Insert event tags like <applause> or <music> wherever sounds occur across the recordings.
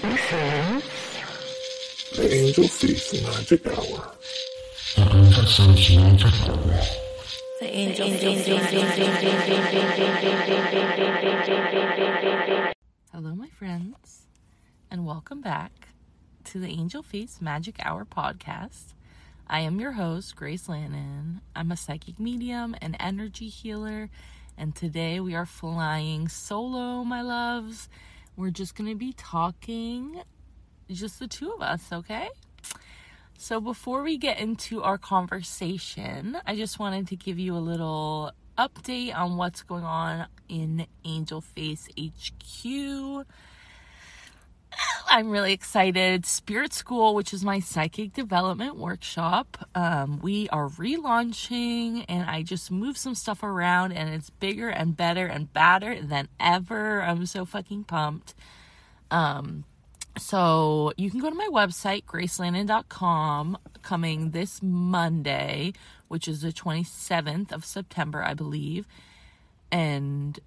The Angel Face Magic Hour. The angel, face magic hour. Hello, my friends, and welcome back to the Angel Face Magic Hour podcast. I am your host, Grace Lannon. I'm a psychic medium and energy healer, and today we are flying solo, my loves. We're just going to be talking, just the two of us, okay? So, before we get into our conversation, I just wanted to give you a little update on what's going on in Angel Face HQ. <laughs> I'm really excited. Spirit School, which is my psychic development workshop, um, we are relaunching, and I just moved some stuff around, and it's bigger and better and badder than ever. I'm so fucking pumped. Um, so you can go to my website, gracelannon.com, coming this Monday, which is the 27th of September, I believe, and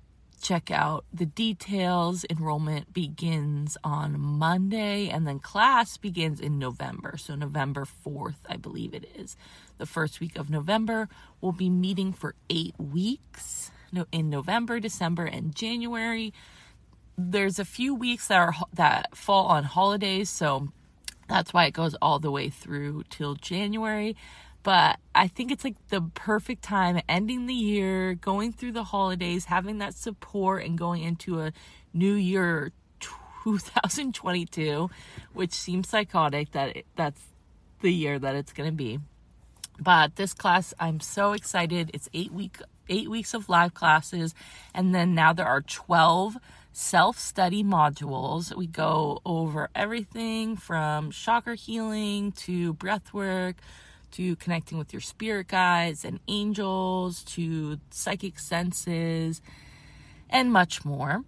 check out the details. Enrollment begins on Monday, and then class begins in November. So, November 4th, I believe it is. The first week of November, we'll be meeting for eight weeks in November, December, and January. There's a few weeks that are that fall on holidays, so that's why it goes all the way through till January but I think it's like the perfect time ending the year, going through the holidays, having that support, and going into a new year <laughs> 2022, which seems psychotic that it, that's the year that it's going to be. But this class, I'm so excited. It's eight week eight weeks of live classes, and then now there are 12 self study modules. We go over everything from chakra healing to breath work to connecting with your spirit guides and angels to psychic senses and much more.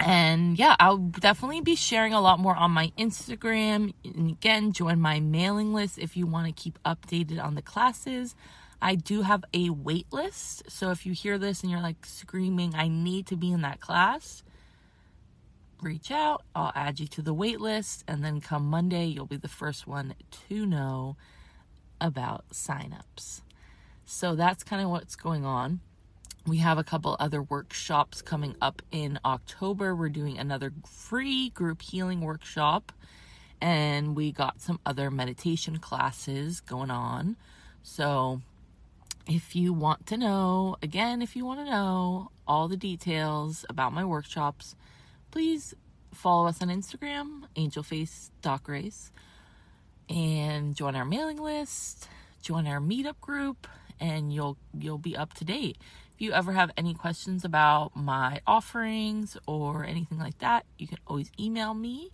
And yeah, I'll definitely be sharing a lot more on my Instagram. And again, join my mailing list if you want to keep updated on the classes. I do have a wait list. So if you hear this and you're like screaming, I need to be in that class, reach out. I'll add you to the wait list. And then come Monday, you'll be the first one to know about signups. So that's kind of what's going on. We have a couple other workshops coming up in October. We're doing another free group healing workshop, and we got some other meditation classes going on. So, if you want to know, again, if you want to know all the details about my workshops, please follow us on Instagram, angelface.grace and join our mailing list, join our meetup group, and you'll you'll be up to date. If you ever have any questions about my offerings or anything like that, you can always email me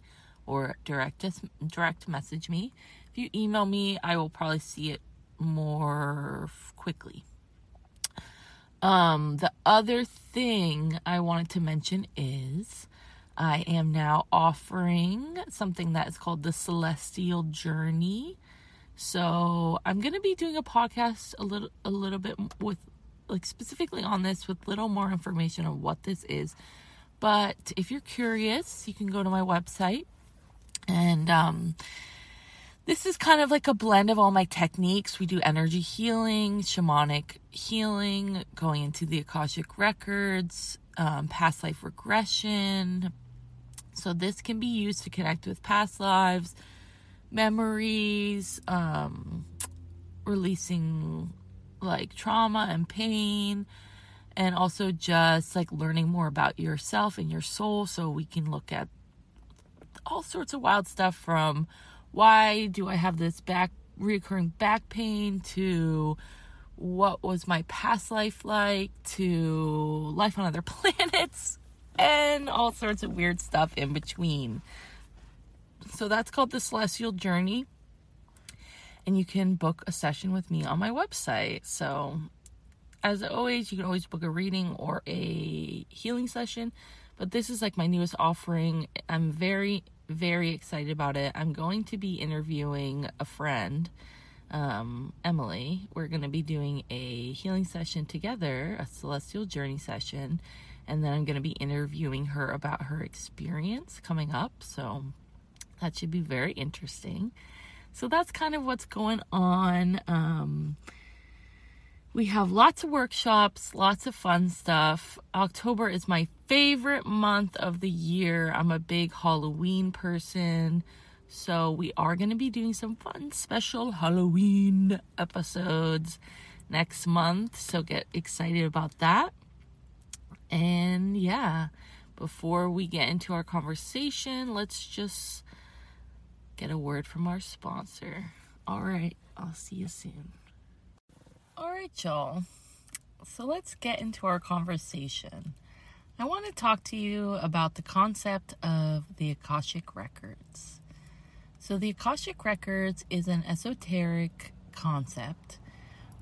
or direct direct message me. If you email me, I will probably see it more quickly. Um, the other thing I wanted to mention is I am now offering something that is called the Celestial Journey. So I'm gonna be doing a podcast a little a little bit with like specifically on this with little more information on what this is. But if you're curious, you can go to my website and um this is kind of like a blend of all my techniques. We do energy healing, shamanic healing, going into the Akashic records, um, past life regression, so this can be used to connect with past lives, memories, um, releasing like trauma and pain, and also just like learning more about yourself and your soul. So we can look at all sorts of wild stuff from why do I have this back recurring back pain to what was my past life like to life on other <laughs> planets and all sorts of weird stuff in between. So that's called the Celestial Journey. And you can book a session with me on my website. So, as always, you can always book a reading or a healing session. But this is like my newest offering. I'm very, very excited about it. I'm going to be interviewing a friend, um, Emily. We're going to be doing a healing session together, a celestial journey session And then I'm going to be interviewing her about her experience coming up. So that should be very interesting. So that's kind of what's going on. Um, we have lots of workshops, lots of fun stuff. October is my favorite month of the year. I'm a big Halloween person. So we are going to be doing some fun special Halloween episodes next month. So get excited about that. And yeah, before we get into our conversation, let's just get a word from our sponsor. All right, I'll see you soon. All right, y'all. So let's get into our conversation. I want to talk to you about the concept of the Akashic Records. So, the Akashic Records is an esoteric concept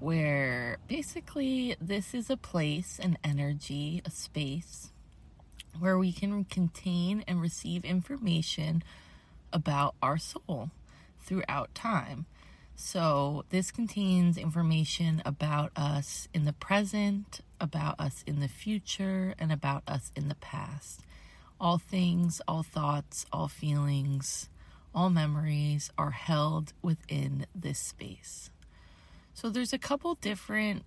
where basically this is a place, an energy, a space where we can contain and receive information about our soul throughout time. So, this contains information about us in the present, about us in the future, and about us in the past. All things, all thoughts, all feelings, all memories are held within this space. So, there's a couple different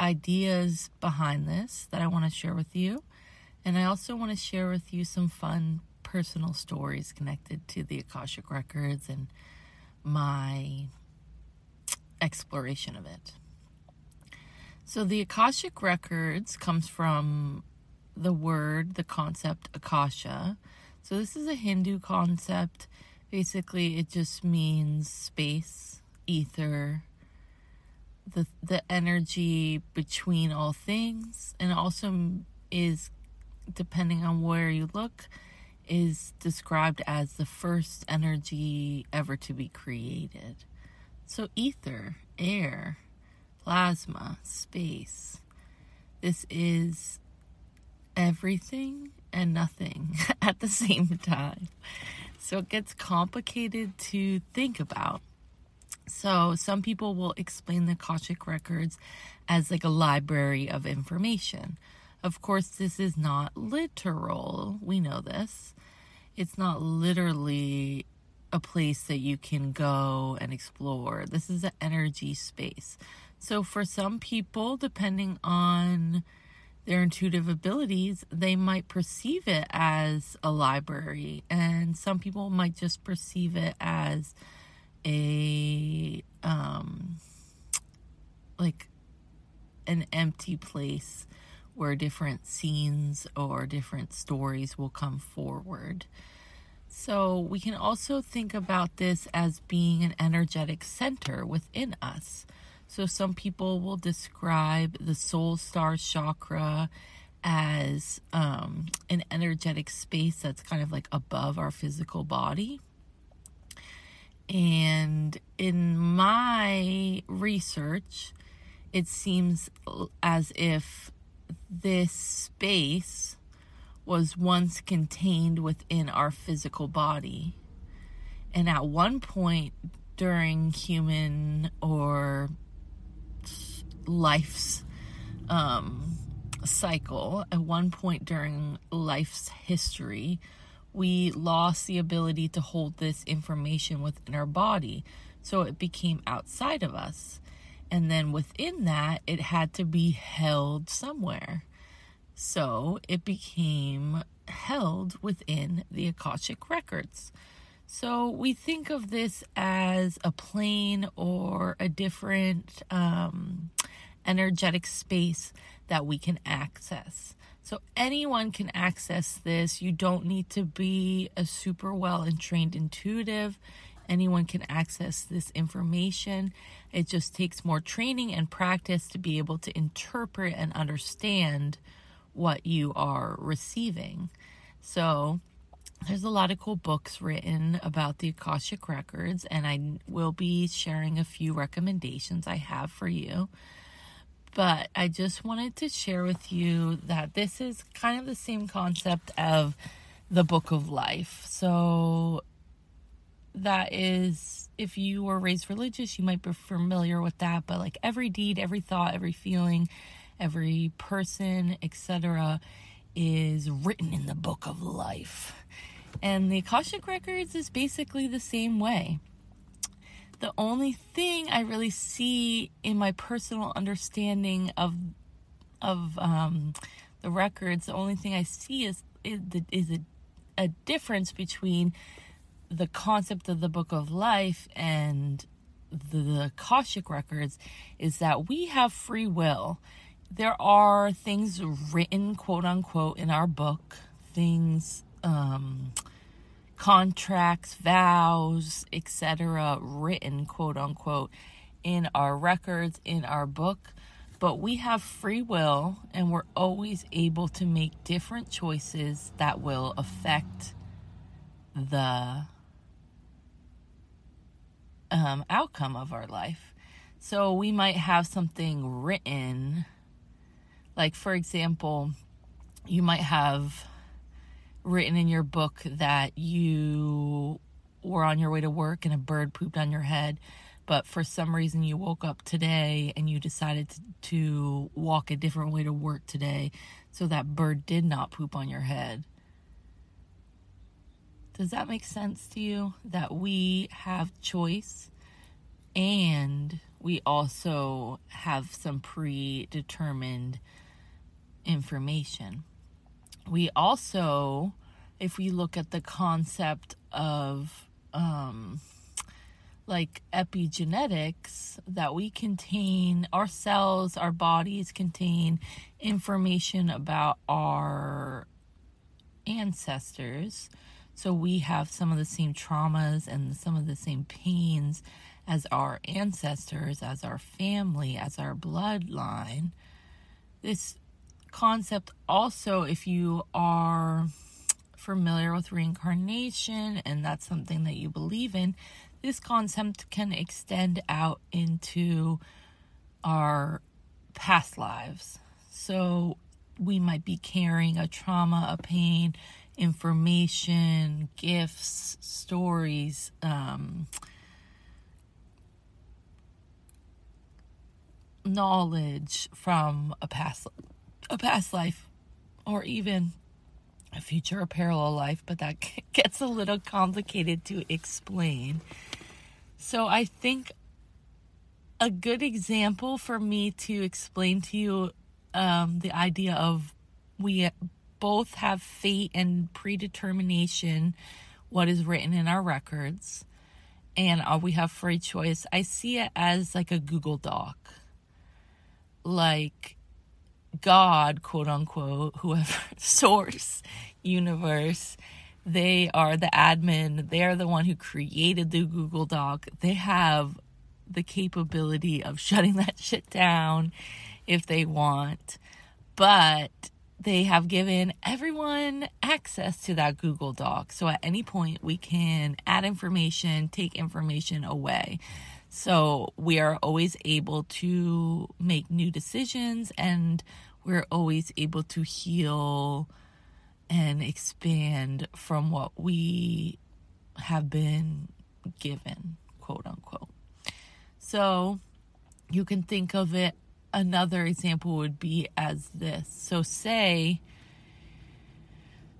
ideas behind this that I want to share with you. And I also want to share with you some fun personal stories connected to the Akashic Records and my exploration of it. So the Akashic Records comes from the word, the concept Akasha. So this is a Hindu concept. Basically, it just means space, ether, the the energy between all things, and also is depending on where you look is described as the first energy ever to be created. So, ether, air, plasma, space. This is everything and nothing <laughs> at the same time. So, it gets complicated to think about. So, some people will explain the Akashic Records as like a library of information. Of course, this is not literal. We know this. It's not literally a place that you can go and explore. This is an energy space. So, for some people, depending on their intuitive abilities, they might perceive it as a library, and some people might just perceive it as a um, like an empty place where different scenes or different stories will come forward. So we can also think about this as being an energetic center within us. So some people will describe the soul star chakra as um, an energetic space that's kind of like above our physical body. And in my research, it seems as if this space was once contained within our physical body. And at one point during human or life's um, cycle, at one point during life's history, we lost the ability to hold this information within our body. So it became outside of us. And then within that, it had to be held somewhere. So it became held within the Akashic records. So we think of this as a plane or a different um, energetic space that we can access. So anyone can access this. You don't need to be a super well and trained intuitive. Anyone can access this information. It just takes more training and practice to be able to interpret and understand what you are receiving. So, there's a lot of cool books written about the Akashic Records, and I will be sharing a few recommendations I have for you. But I just wanted to share with you that this is kind of the same concept of the Book of Life. So, that is, if you were raised religious, you might be familiar with that, but like every deed, every thought, every feeling, every person, etc., is written in the book of life. And the Akashic Records is basically the same way. The only thing I really see in my personal understanding of of um, the records, the only thing I see is is, is a, a difference between the concept of the book of life and the, the Akashic records is that we have free will. There are things written, quote unquote, in our book, things, um, contracts, vows, etc., written, quote unquote, in our records, in our book. But we have free will and we're always able to make different choices that will affect the um, outcome of our life. So we might have something written, like, for example, you might have written in your book that you were on your way to work and a bird pooped on your head, but for some reason you woke up today and you decided to, to walk a different way to work today so that bird did not poop on your head. Does that make sense to you? That we have choice and we also have some predetermined information. We also, if we look at the concept of um, like epigenetics, that we contain, our cells, our bodies contain information about our ancestors so we have some of the same traumas and some of the same pains as our ancestors, as our family, as our bloodline. This concept also, if you are familiar with reincarnation and that's something that you believe in, this concept can extend out into our past lives. So we might be carrying a trauma, a pain, information, gifts, stories, um, knowledge from a past a past life or even a future or parallel life, but that <laughs> gets a little complicated to explain. So I think a good example for me to explain to you um, the idea of we both have fate and predetermination, what is written in our records, and uh, we have free choice. I see it as like a Google Doc. Like God, quote unquote, whoever, <laughs> source, universe, they are the admin. They're the one who created the Google Doc. They have the capability of <laughs> shutting that shit down if they want. But they have given everyone access to that Google Doc. So at any point, we can add information, take information away. So we are always able to make new decisions and we're always able to heal and expand from what we have been given, quote unquote. So you can think of it another example would be as this. So say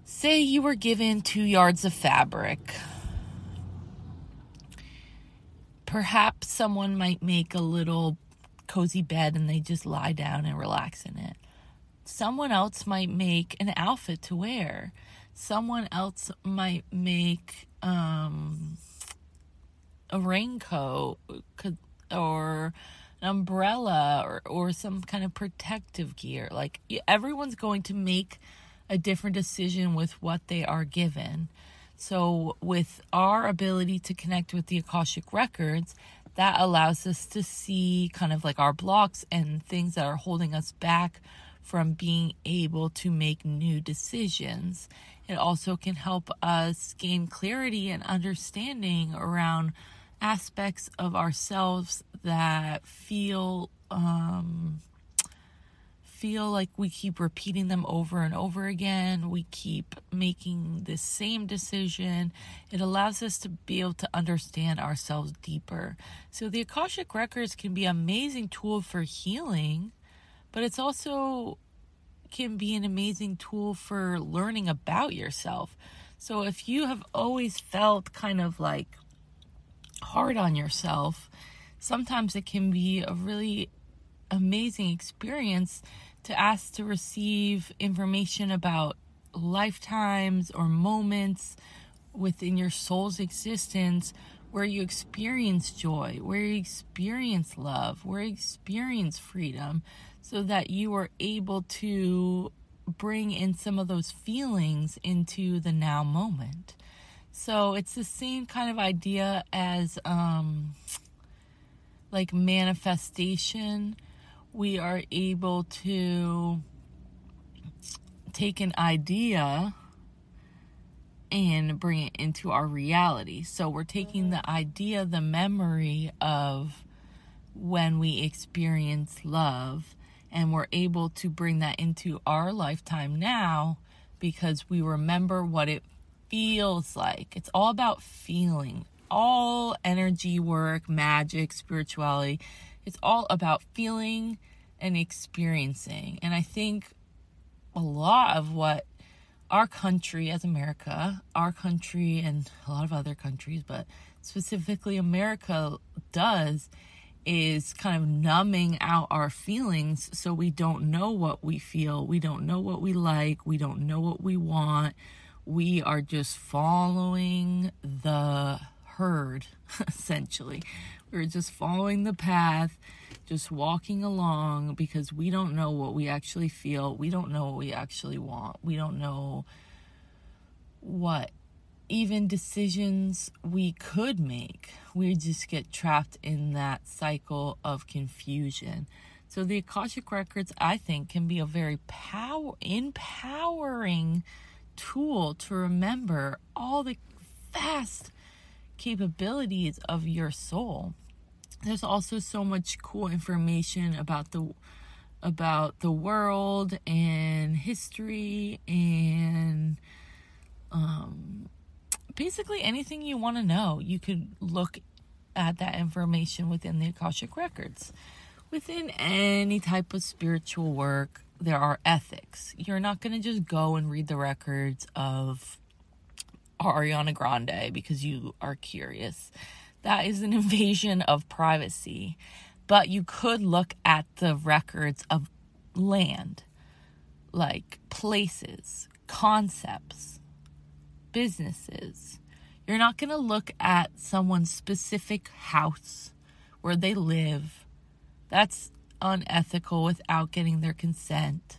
say you were given 2 yards of fabric. Perhaps someone might make a little cozy bed and they just lie down and relax in it. Someone else might make an outfit to wear. Someone else might make um, a raincoat or an umbrella or, or some kind of protective gear. Like everyone's going to make a different decision with what they are given. So, with our ability to connect with the Akashic records, that allows us to see kind of like our blocks and things that are holding us back from being able to make new decisions. It also can help us gain clarity and understanding around aspects of ourselves that feel um, feel like we keep repeating them over and over again. We keep making the same decision. It allows us to be able to understand ourselves deeper. So the Akashic records can be an amazing tool for healing, but it's also can be an amazing tool for learning about yourself. So if you have always felt kind of like hard on yourself, sometimes it can be a really amazing experience to ask to receive information about lifetimes or moments within your soul's existence where you experience joy, where you experience love, where you experience freedom, so that you are able to bring in some of those feelings into the now moment. So it's the same kind of idea as um, like manifestation. We are able to take an idea and bring it into our reality. So we're taking the idea, the memory of when we experience love, and we're able to bring that into our lifetime now because we remember what it feels like. It's all about feeling. All energy work, magic, spirituality, it's all about feeling and experiencing. And I think a lot of what our country as America, our country and a lot of other countries, but specifically America does is kind of numbing out our feelings so we don't know what we feel. We don't know what we like. We don't know what we want. We are just following the herd, <laughs> essentially. We're just following the path, just walking along because we don't know what we actually feel. We don't know what we actually want. We don't know what even decisions we could make. We just get trapped in that cycle of confusion. So the Akashic records I think can be a very power empowering tool to remember all the vast capabilities of your soul. There's also so much cool information about the about the world and history and um, basically anything you want to know. You could look at that information within the Akashic records. Within any type of spiritual work, there are ethics. You're not going to just go and read the records of Ariana Grande because you are curious. That is an <laughs> invasion of privacy. But you could look at the records of land, like places, concepts, businesses. You're not going to look at someone's specific house where they live. That's unethical without getting their consent.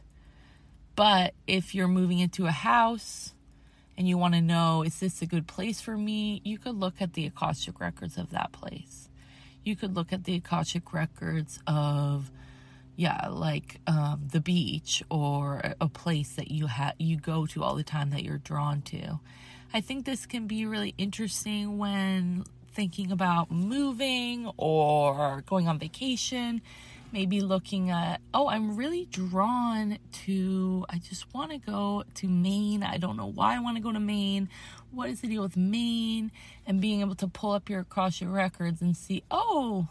But if you're moving into a house, and you want to know, is this a good place for me? You could look at the Akashic records of that place. You could look at the Akashic records of, yeah, like um, the beach or a place that you have you go to all the time that you're drawn to. I think this can be really interesting when thinking about moving or going on vacation maybe looking at, oh, I'm really drawn to, I just want to go to Maine. I don't know why I want to go to Maine. What is the deal with Maine? And being able to pull up your across your records and see, oh,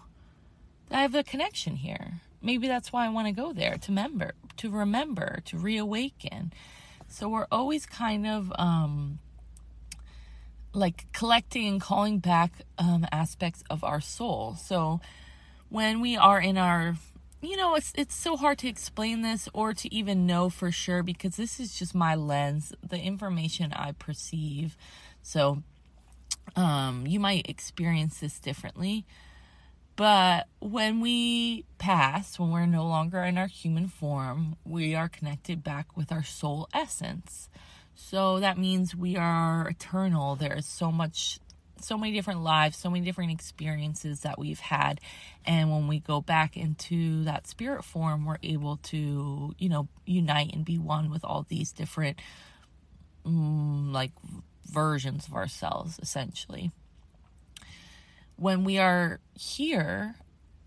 I have a connection here. Maybe that's why I want to go there to remember, to remember, to reawaken. So we're always kind of um, like collecting and calling back um, aspects of our soul. So when we are in our you know it's it's so hard to explain this or to even know for sure because this is just my lens the information i perceive. So um you might experience this differently. But when we pass when we're no longer in our human form we are connected back with our soul essence. So that means we are eternal. There is so much so many different lives, so many different experiences that we've had. And when we go back into that spirit form, we're able to, you know, unite and be one with all these different, mm, like, versions of ourselves, essentially. When we are here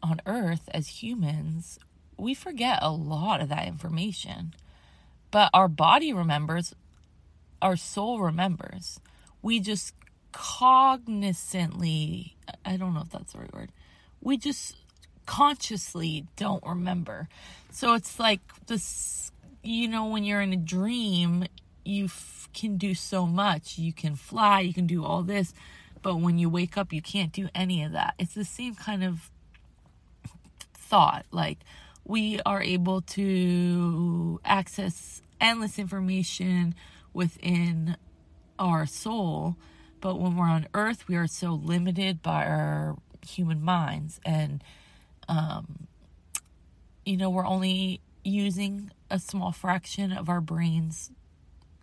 on earth as humans, we forget a lot of that information. But our body remembers, our soul remembers. We just cognizantly, I don't know if that's the right word, we just consciously don't remember. So it's like this you know, when you're in a dream, you f- can do so much. You can fly, you can do all this, but when you wake up, you can't do any of that. It's the same kind of thought. Like, we are able to access endless information within our soul, but when we're on earth, we are so limited by our human minds. And, um, you know, we're only using a small fraction of our brain's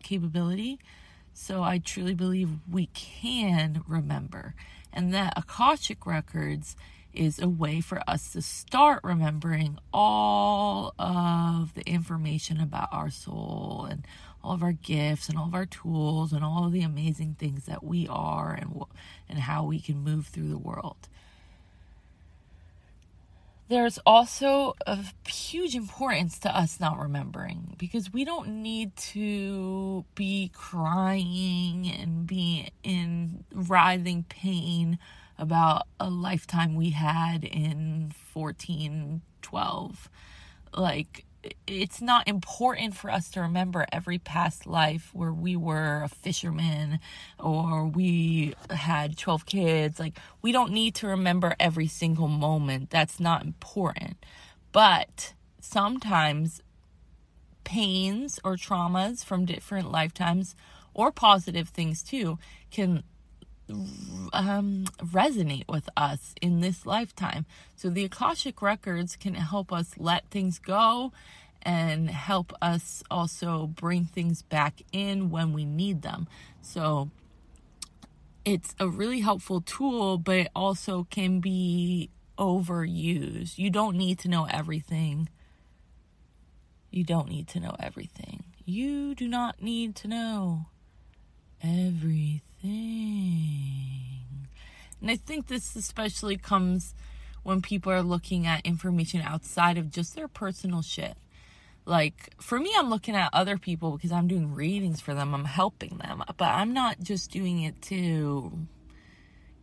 capability. So I truly believe we can remember. And that Akashic Records is a way for us to start remembering all of the information about our soul and all of our gifts and all of our tools and all of the amazing things that we are and and how we can move through the world. There's also a huge importance to us not remembering because we don't need to be crying and be in writhing pain about a lifetime we had in 1412 like it's not important for us to remember every past life where we were a fisherman or we had 12 kids. Like, we don't need to remember every single moment. That's not important. But sometimes pains or traumas from different lifetimes or positive things too can um, resonate with us in this lifetime. So the Akashic Records can help us let things go and help us also bring things back in when we need them. So it's a really helpful tool, but it also can be overused. You don't need to know everything. You don't need to know everything. You do not need to know everything. And I think this especially comes when people are looking at information outside of just their personal shit. Like, for me, I'm looking at other people because I'm doing readings for them, I'm helping them, but I'm not just doing it to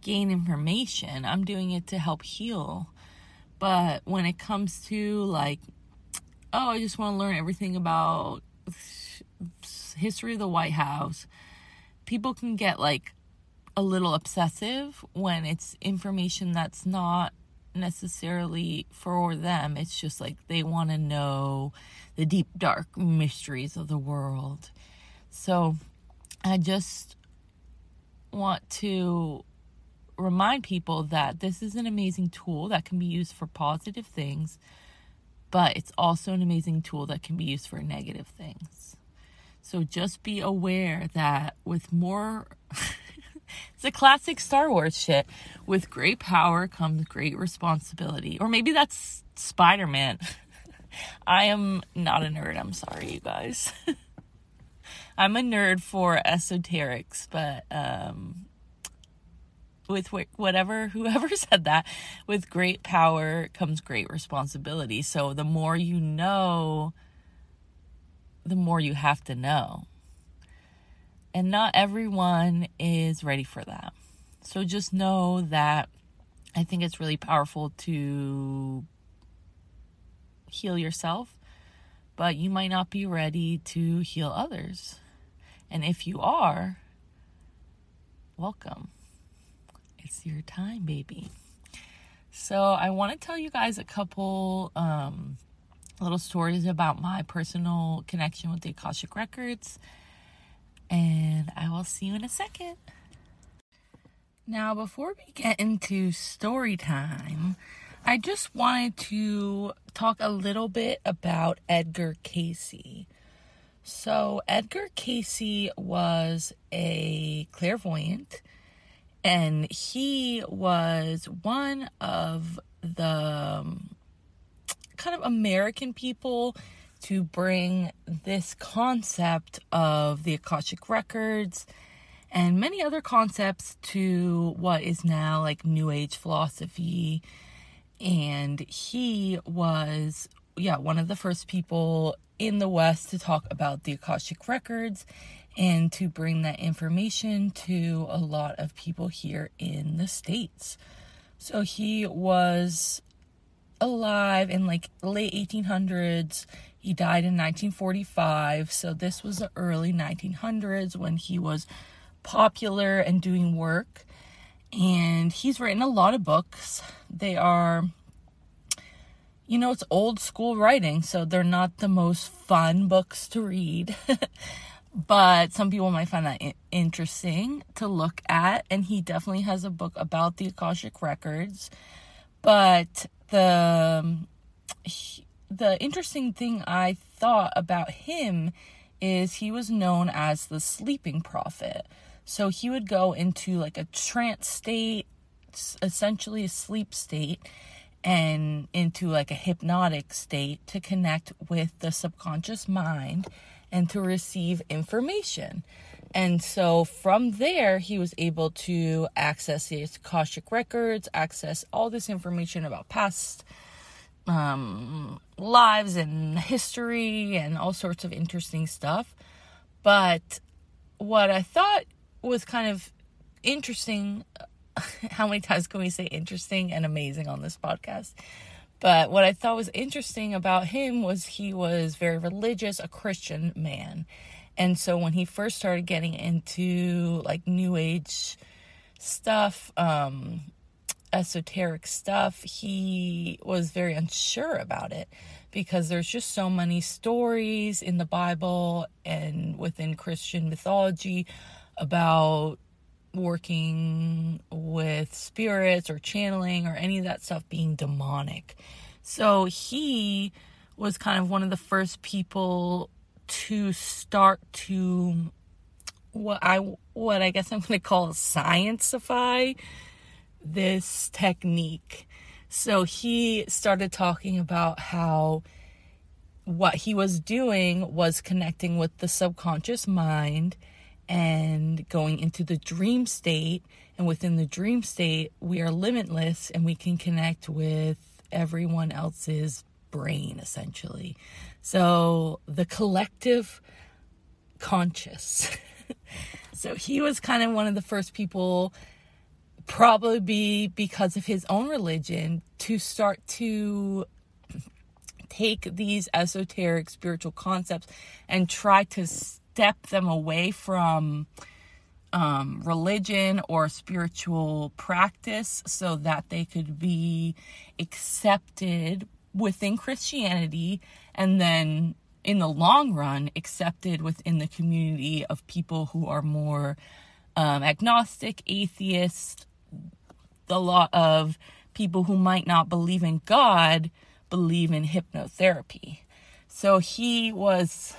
gain information, I'm doing it to help heal. But when it comes to, like, oh, I just want to learn everything about history of the White House, people can get like a little obsessive when it's information that's not necessarily for them. It's just like they want to know the deep, dark mysteries of the world. So I just want to remind people that this is an amazing tool that can be used for positive things, but it's also an amazing tool that can be used for negative things. So just be aware that with more, <laughs> it's a classic Star Wars shit. With great power comes great responsibility. Or maybe that's Spider Man. <laughs> I am not a nerd. I'm sorry, you guys. <laughs> I'm a nerd for esoterics, but um, with whatever <laughs> whoever said that, with great power comes great responsibility. So the more you know the more you have to know. And not everyone is ready for that. So just know that I think it's really powerful to heal yourself, but you might not be ready to heal others. And if you are, welcome. It's your time, baby. So, I want to tell you guys a couple um, little stories about my personal connection with the Akashic Records. And I will see you in a second. Now, before we get into story time, I just wanted to talk a little bit about Edgar Cayce. So, Edgar Cayce was a clairvoyant, and he was one of the um, kind of American people to bring this concept of the Akashic Records and many other concepts to what is now like New Age philosophy. And he was, yeah, one of the first people in the West to talk about the Akashic Records and to bring that information to a lot of people here in the States. So he was alive in like late 1800s. He died in 1945, so this was the early 1900s when he was popular and doing work. And he's written a lot of books. They are, you know, it's old school writing, so they're not the most fun books to read. <laughs> but some people might find that interesting to look at. And he definitely has a book about the Akashic Records. But the. He, the interesting thing I thought about him is he was known as the sleeping prophet. So he would go into like a trance state, essentially a sleep state, and into like a hypnotic state to connect with the subconscious mind and to receive information. And so from there, he was able to access the Akashic records, access all this information about past um, lives and history and all sorts of interesting stuff. But what I thought was kind of interesting <laughs> how many times can we say interesting and amazing on this podcast? But what I thought was interesting about him was he was very religious, a Christian man. And so when he first started getting into like new age stuff, um, esoteric stuff, he was very unsure about it because there's just so many stories in the Bible and within Christian mythology about working with spirits or channeling or any of that stuff being demonic. So he was kind of one of the first people to start to what I what I guess I'm going to call scienceify this technique. So he started talking about how what he was doing was connecting with the subconscious mind and going into the dream state. And within the dream state, we are limitless and we can connect with everyone else's brain, essentially. So the collective conscious. <laughs> so he was kind of one of the first people probably be because of his own religion to start to take these esoteric spiritual concepts and try to step them away from um, religion or spiritual practice so that they could be accepted within Christianity and then in the long run accepted within the community of people who are more um, agnostic, atheist, a lot of people who might not believe in God believe in hypnotherapy. So he was,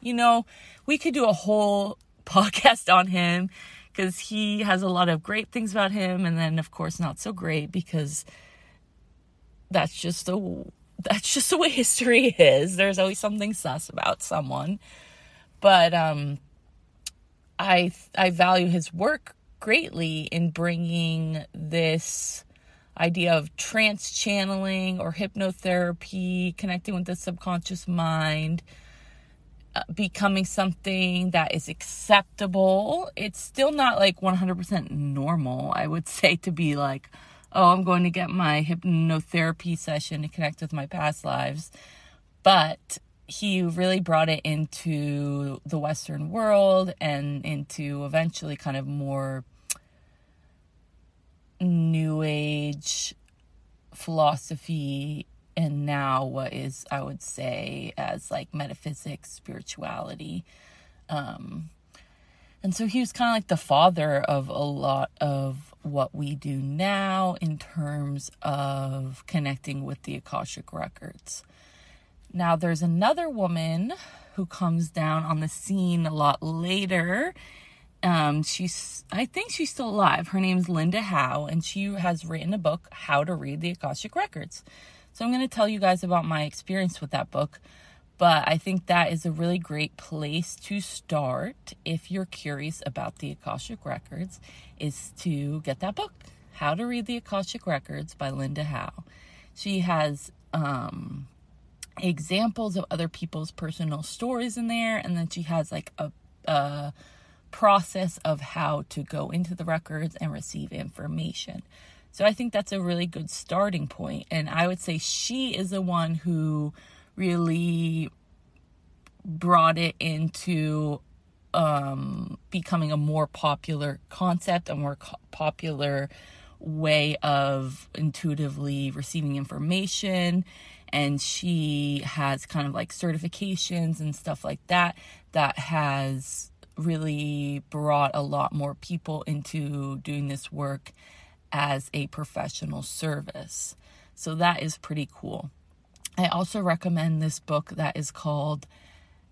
you know, we could do a whole <laughs> podcast on him because he has a lot of great things about him and then of course not so great because that's just the that's just the way <laughs> history is. There's always something sus about someone. But um I I value his work greatly in bringing this idea of trance channeling or hypnotherapy, connecting with the subconscious mind, uh, becoming something that is acceptable. It's still not like 100% normal, I would <laughs> say, to be like, oh, I'm going to get my hypnotherapy session to connect with my past lives. But he really brought it into the Western world and into eventually kind of more new age philosophy and now what is I would say as like metaphysics, spirituality. Um and so he was kind of like the father of a lot of what we do now in terms of connecting with the Akashic records. Now there's another woman who comes down on the scene a lot later um, she's, I think she's still alive. Her name's Linda Howe, and she has written a book, How to Read the Akashic Records. So I'm going to tell you guys about my experience with that book. But I think that is a really great place to start if you're curious about the Akashic Records, is to get that book, How to Read the Akashic Records by Linda Howe. She has um, examples of other people's personal stories in there, and then she has like a, a process of how to go into the records and receive information. So I think that's a really good starting point. And I would say she is the one who really brought it into um, becoming a more popular concept, a more co- popular way of intuitively receiving information. And she has kind of like certifications and stuff like that that has really brought a lot more people into doing this work as a professional service. So that is pretty cool. I also recommend this book that is called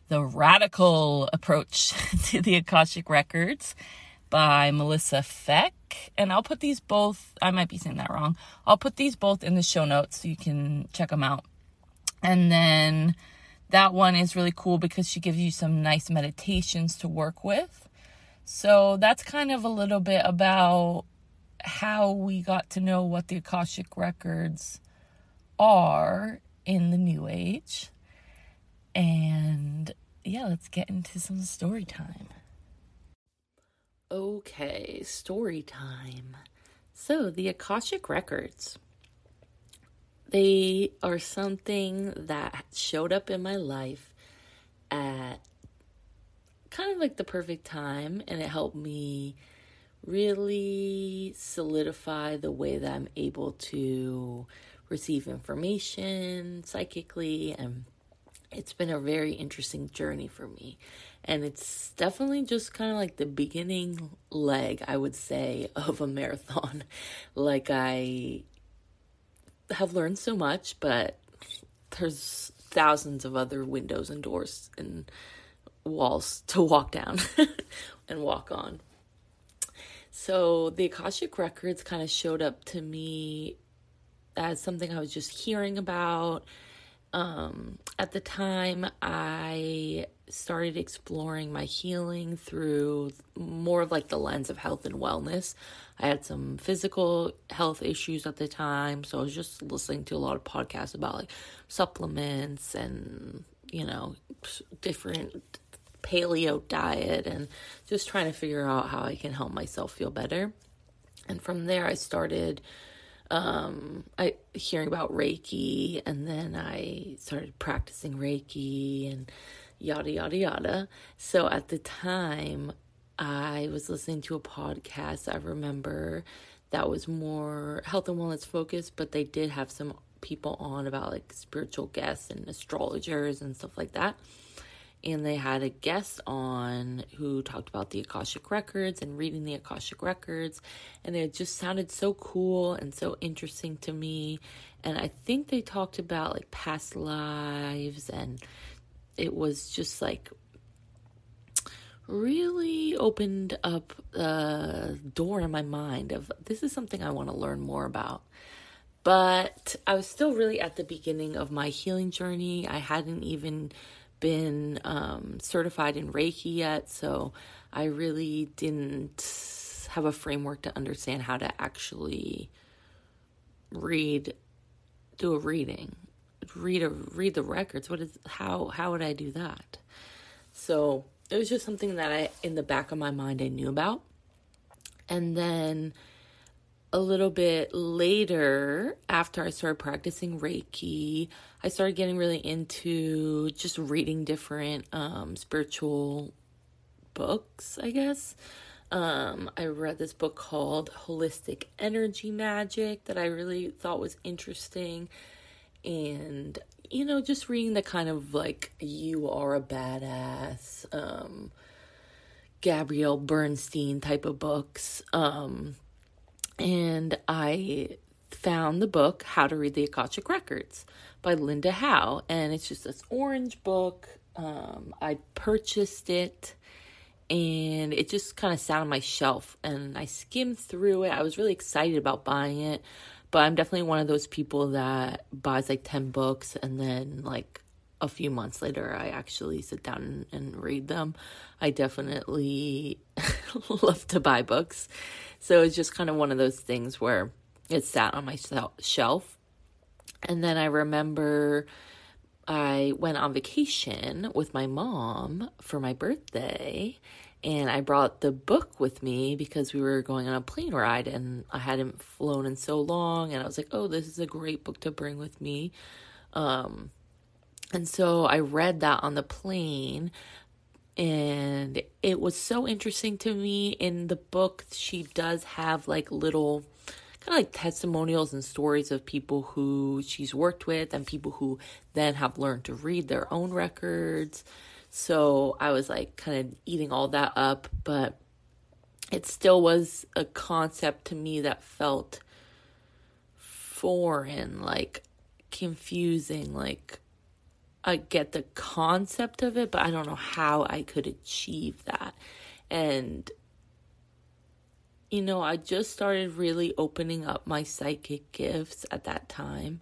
The Radical Approach <laughs> to the Akashic Records by Melissa Feck. And I'll put these both, I might be saying that wrong. I'll put these both in the show notes so you can check them out. And then that one is really cool because she gives you some nice meditations to work with. So that's kind of a little bit about how we got to know what the Akashic Records are in the New Age. And yeah, let's get into some story time. Okay, story time. So, the Akashic Records. They are something that showed up in my life at kind of like the perfect time, and it helped me really solidify the way that I'm able to receive information psychically and it's been a very interesting journey for me. And it's definitely just kind of like the beginning leg i would say <laughs> of a marathon. Like i have learned so much but there's thousands of other windows and doors and walls to walk down <laughs> and walk on so the akashic records kind of showed up to me as something I was just hearing about. Um, at the time, I started exploring my healing through more of like the lens of health and wellness. I had some physical health issues at the time, so I was just listening to a lot of podcasts about like supplements and you know different paleo diet and just trying to figure out how I can help myself feel better. And from there, I started um, I hearing about Reiki, and then I started practicing Reiki and yada yada yada. So at the time, I was listening to a podcast. I remember that was more health and wellness focused, but they did have some people on about like spiritual guests and astrologers and stuff like that and they had a guest on who talked about the Akashic Records and reading the Akashic Records. And it just sounded so cool and so interesting to me. And I think they talked about like past lives, and it was just like really opened up a door in my mind of this is something I want to learn more about. But I was still really at the beginning of my healing journey. I hadn't even been um, certified in Reiki yet, so I really didn't have a framework to understand how to actually read, do a reading, read a read the records. What is how how would I do that? So it was just something that I in the back of my mind I knew about, and then a little bit later, after I started practicing Reiki, I started getting really into just reading different um, spiritual books, I guess. Um, I read this book called Holistic Energy Magic that I really thought was interesting. And, you know, just reading the kind of like, you are a badass, um, Gabrielle Bernstein type of books. Um, and I found the book How to Read the Akashic Records by Linda Howe, and it's just this orange book. Um, I purchased it and it just kind of sat on my shelf and I skimmed through it. I was really excited about buying it, but I'm definitely one of those people that buys like 10 books and then like a few months later I actually sit down and, and read them. I definitely <laughs> love to buy books. So it's just kind of one of those things where it sat on my shelf. And then I remember I went on vacation with my mom for my birthday. And I brought the book with me because we were going on a plane ride and I hadn't flown in so long. And I was like, oh, this is a great book to bring with me. Um, And so I read that on the plane and it was so interesting to me in the book she does have like little kind of like testimonials and stories of people who she's worked with and people who then have learned to read their own records. So i was like kind of eating all that up but it still was a concept to me that felt foreign like confusing like I get the concept of it, but I don't know how I could achieve that. And, you know, I just started really opening up my psychic gifts at that time.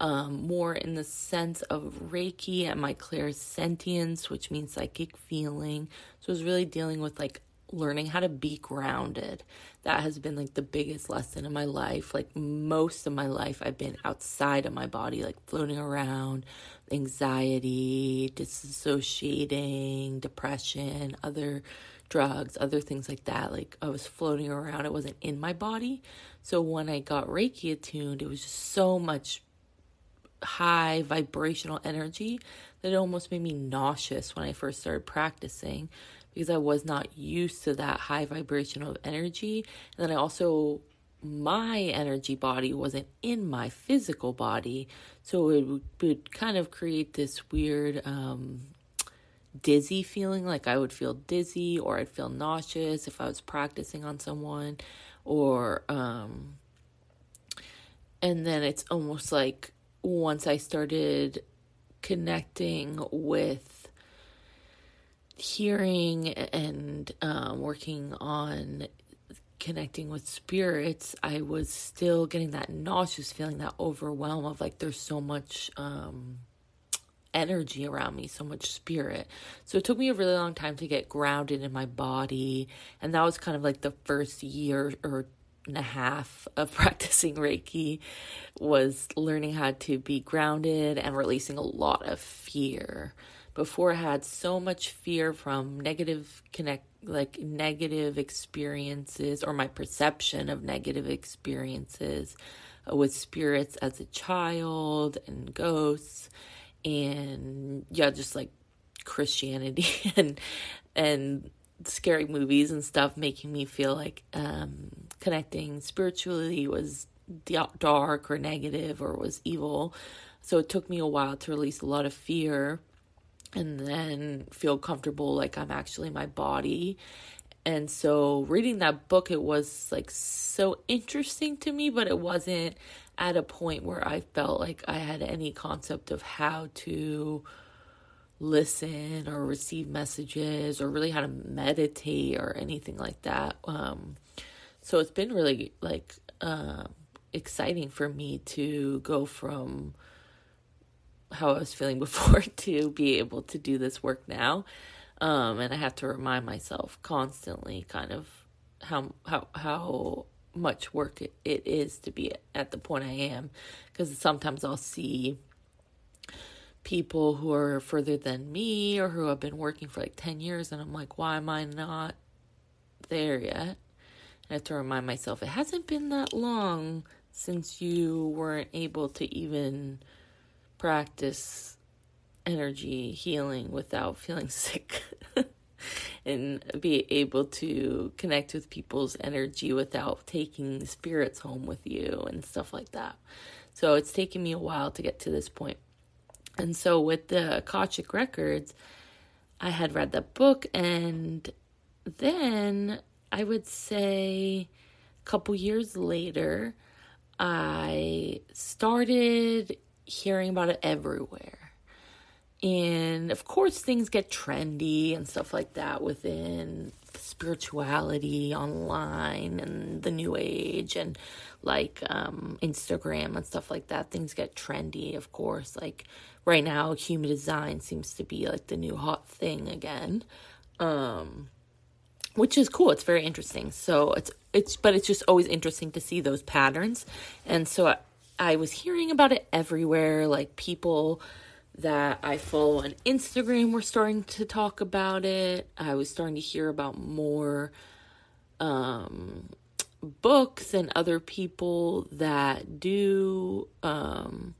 Um, more in the sense of Reiki and my clairsentience, which means psychic feeling. So I was really dealing with like learning how to be grounded. That has been like the biggest lesson in my life. Like most of my life, I've been outside of my body, like floating around, anxiety, disassociating, depression, other drugs, other things like that. Like I was floating around, it wasn't in my body. So when I got Reiki attuned, it was just so much high vibrational energy that it almost made me nauseous when I first started practicing because I was not used to that high vibration of energy. And then I also, my energy body wasn't in my physical body. So it would, would kind of create this weird, um, dizzy feeling like I would feel dizzy or I'd feel nauseous if I was practicing on someone or um and then it's almost like once I started connecting with hearing and um, working on connecting with spirits, I was still getting that nauseous feeling, that overwhelm of like there's so much um, energy around me, so much spirit. So it took me a really long time to get grounded in my body. And that was kind of like the first year or and a half of <laughs> practicing Reiki was learning how to be grounded and releasing a lot of fear before I had so much fear from negative connect like negative experiences or my perception of negative experiences uh, with spirits as a child and ghosts and yeah just like Christianity <laughs> and and scary movies and stuff making me feel like um connecting spiritually was dark or negative or was evil. So it took me a while to release a lot of fear and then feel comfortable like I'm actually my body. And so reading that book it was like so interesting to me, but it wasn't at a point where I felt like I had any concept of how to listen or receive messages or really how to meditate or anything like that. Um so it's been really like uh, exciting for me to go from how I was feeling <laughs> before to be able to do this work now. Um, and I have to remind myself constantly kind of how how how much work it, it is to be at the point I am because sometimes I'll see people who are further than me or who have been working for like 10 years and I'm like why am I not there yet? I have to remind myself it hasn't been that long since you weren't able to even practice energy healing without feeling <laughs> sick and be able to connect with people's energy without taking spirits home with you and stuff like that. So it's taken me a while to get to this point. And so with the Akashic Records, I had read that book and then I would say a couple years later, I started hearing about it everywhere. And of course, things get trendy and stuff like that within spirituality online and the new age and like um, Instagram and stuff like that. Things get trendy, of course. Like right now, human design seems to be like the new hot thing again. Um, which is cool. It's very interesting. So it's it's but it's just always interesting to see those patterns. And so was hearing about it everywhere. Like people that I follow on Instagram were starting to talk about it. I was starting to hear about more um, books and other people that do um,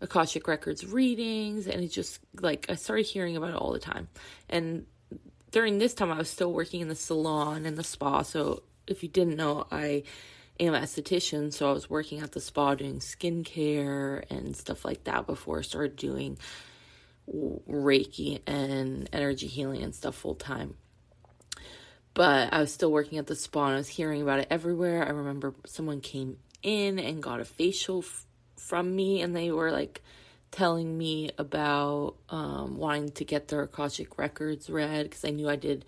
Akashic Records readings, and it just like I started hearing about it all the time. And during this time, I was still working in the salon and the spa. So if you didn't know, I am an esthetician, so I was working at the spa doing skincare and stuff like that before I started doing Reiki and energy healing and stuff full time. But I was still working at the spa and I was hearing about it everywhere. I remember someone came in and got a facial f- from me, and they were like telling me about um, wanting to get their Akashic records read because I knew I did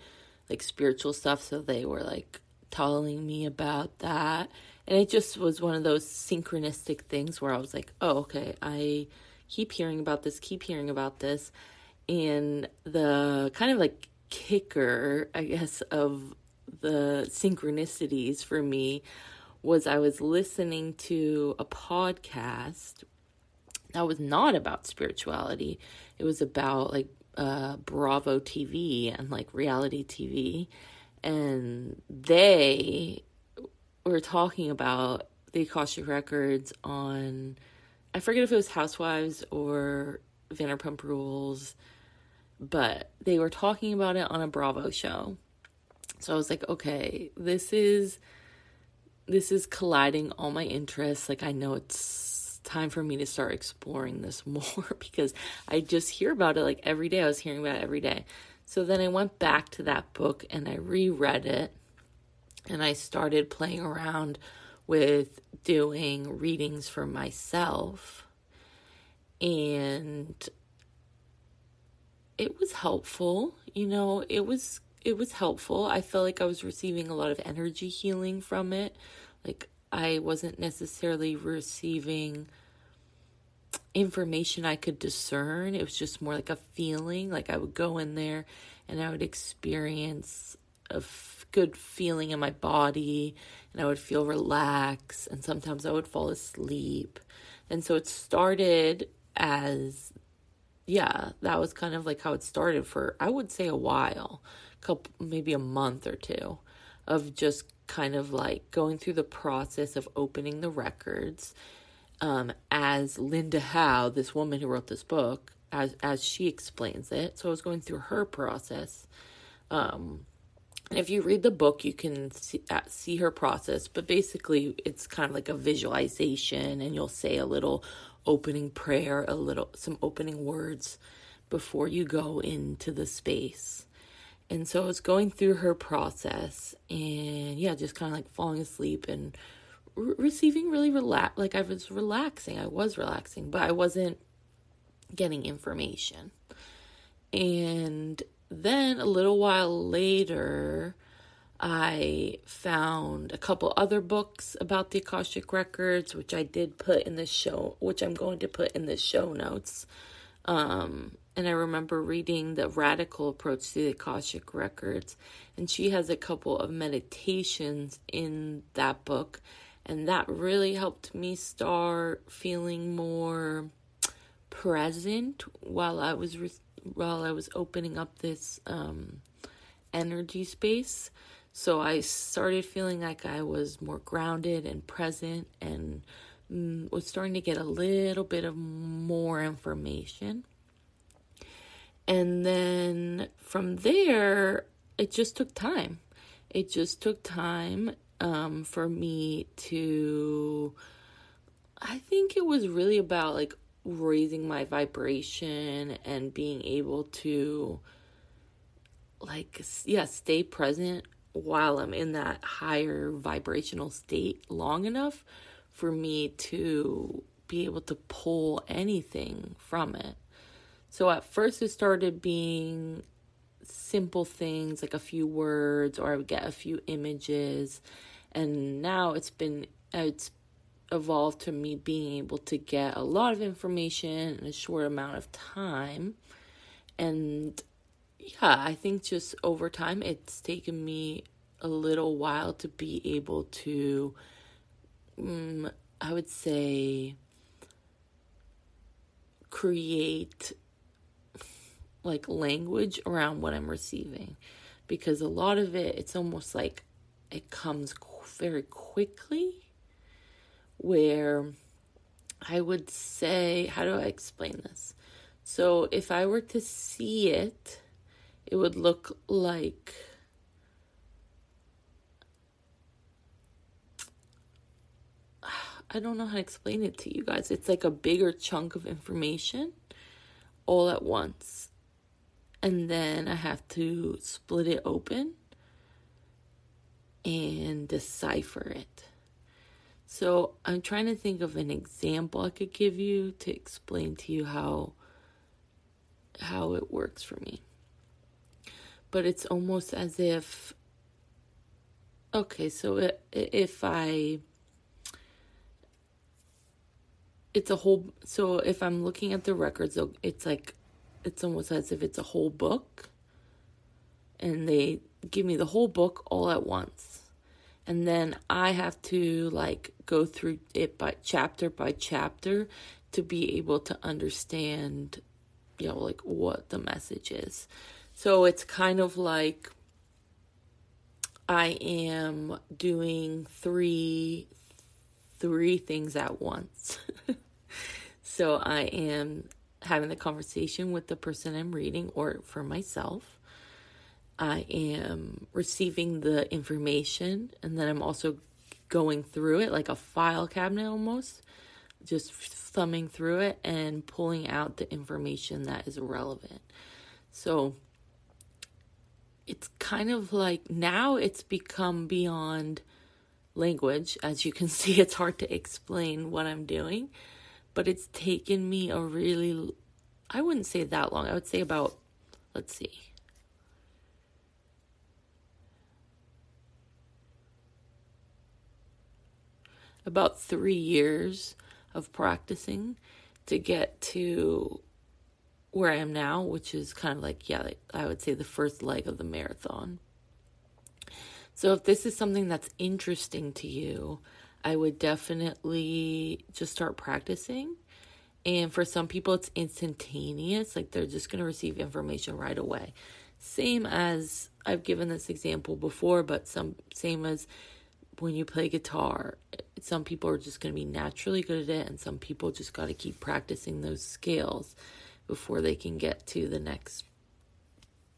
like spiritual stuff. So they were like telling me about that. And it just was one of those synchronistic things where I was like, oh, okay, I keep hearing about this, keep hearing about this. And the kind of like kicker, I guess, of the synchronicities for me was I was listening to a podcast that was not about spirituality. It was about like uh, Bravo TV and like reality TV. And they were talking about the Akashic Records on, I forget if it was Housewives or Vanderpump Rules, but they were talking about it on a Bravo show. So I was like, okay, this is this is colliding all my interests. Like I know it's time for me to start exploring this <laughs> more because I just hear about it like every day. I was hearing about it every day. So then I went back to that book and I reread it and I started playing around with doing readings for myself. And it was helpful, you know, it was it was helpful. I felt like I was receiving a lot of energy healing from it. Like I wasn't necessarily receiving information I could discern. It was just more like a feeling. Like I would go in there and I would experience a f- good feeling in my body and I would feel relaxed and sometimes I would fall asleep. And so it started as yeah, that was kind of like how it started for I would say a while couple maybe a month or two of just kind of like going through the process of opening the records um, as Linda Howe, this woman who wrote this book, as as she explains it. So I was going through her process. Um, and if you read the book, you can see, uh, see her process. But basically, it's kind of like a visualization, and you'll say a little opening prayer, a little some opening words before you go into the space. And so I was going through her process and yeah, just kind of like falling asleep and re- receiving really relax like I was relaxing. I was relaxing, but I wasn't getting information. And then a little while later, I found a couple other books about the Akashic Records, which I did put in the show, which I'm going to put in the show notes. Um, and I remember reading the radical approach to the Akashic records, and she has a couple of meditations in that book, and that really helped me start feeling more present while I was re- while I was opening up this um, energy space. So I started feeling like I was more grounded and present, and mm, was starting to get a little bit of more information and then from there, it just took time. It just took time um, for me to. I think it was really about like raising my vibration and being able to, like, yeah, stay present while I'm in that higher vibrational state long enough for me to be able to pull anything from it. So at first it started being simple things like a few words or I would get a few images. And now it's been it's evolved to me being able to get a lot of information in a short amount of time. And yeah, I think just over time it's taken me a little while to be able to um, I would say create like language around what I'm receiving because a lot of it it's almost like it comes very quickly where I would say, how do I explain this? So if I were to see it, it would look like I don't know how to explain it to you guys. It's like a bigger chunk of information all at once. And then I have to split it open and decipher it. So I'm trying to think of an example I could give you to explain to you how how it works for me. But it's almost as if okay, so if I it's a whole so if i'm looking at the records it's like it's almost as if it's a whole book. And they give me the whole book all at once. And then i have to like go through it by chapter by chapter to be able to understand you know like what the message is. So it's kind of like i am doing three three things at once. <laughs> So I am having the conversation with the person I'm reading or for myself. I am receiving the information and then I'm also going through it like a file cabinet almost, just thumbing through it and pulling out the information that is relevant. So it's kind of like now it's become beyond language. As you can <laughs> see, it's hard to explain what I'm doing but it's taken me a really I wouldn't say that long. I would say about let's see. About 3 years of practicing to get to where I am now, which is kind of like yeah, I would say the first leg of the marathon. So if this is something that's interesting to you, I would definitely just start practicing. And for some people, it's instantaneous, like they're just going to receive information right away. Same as I've given this example before, but some same as when you play guitar. Some people are just going to be naturally good at it, and some people just got to keep practicing those scales before they can get to the next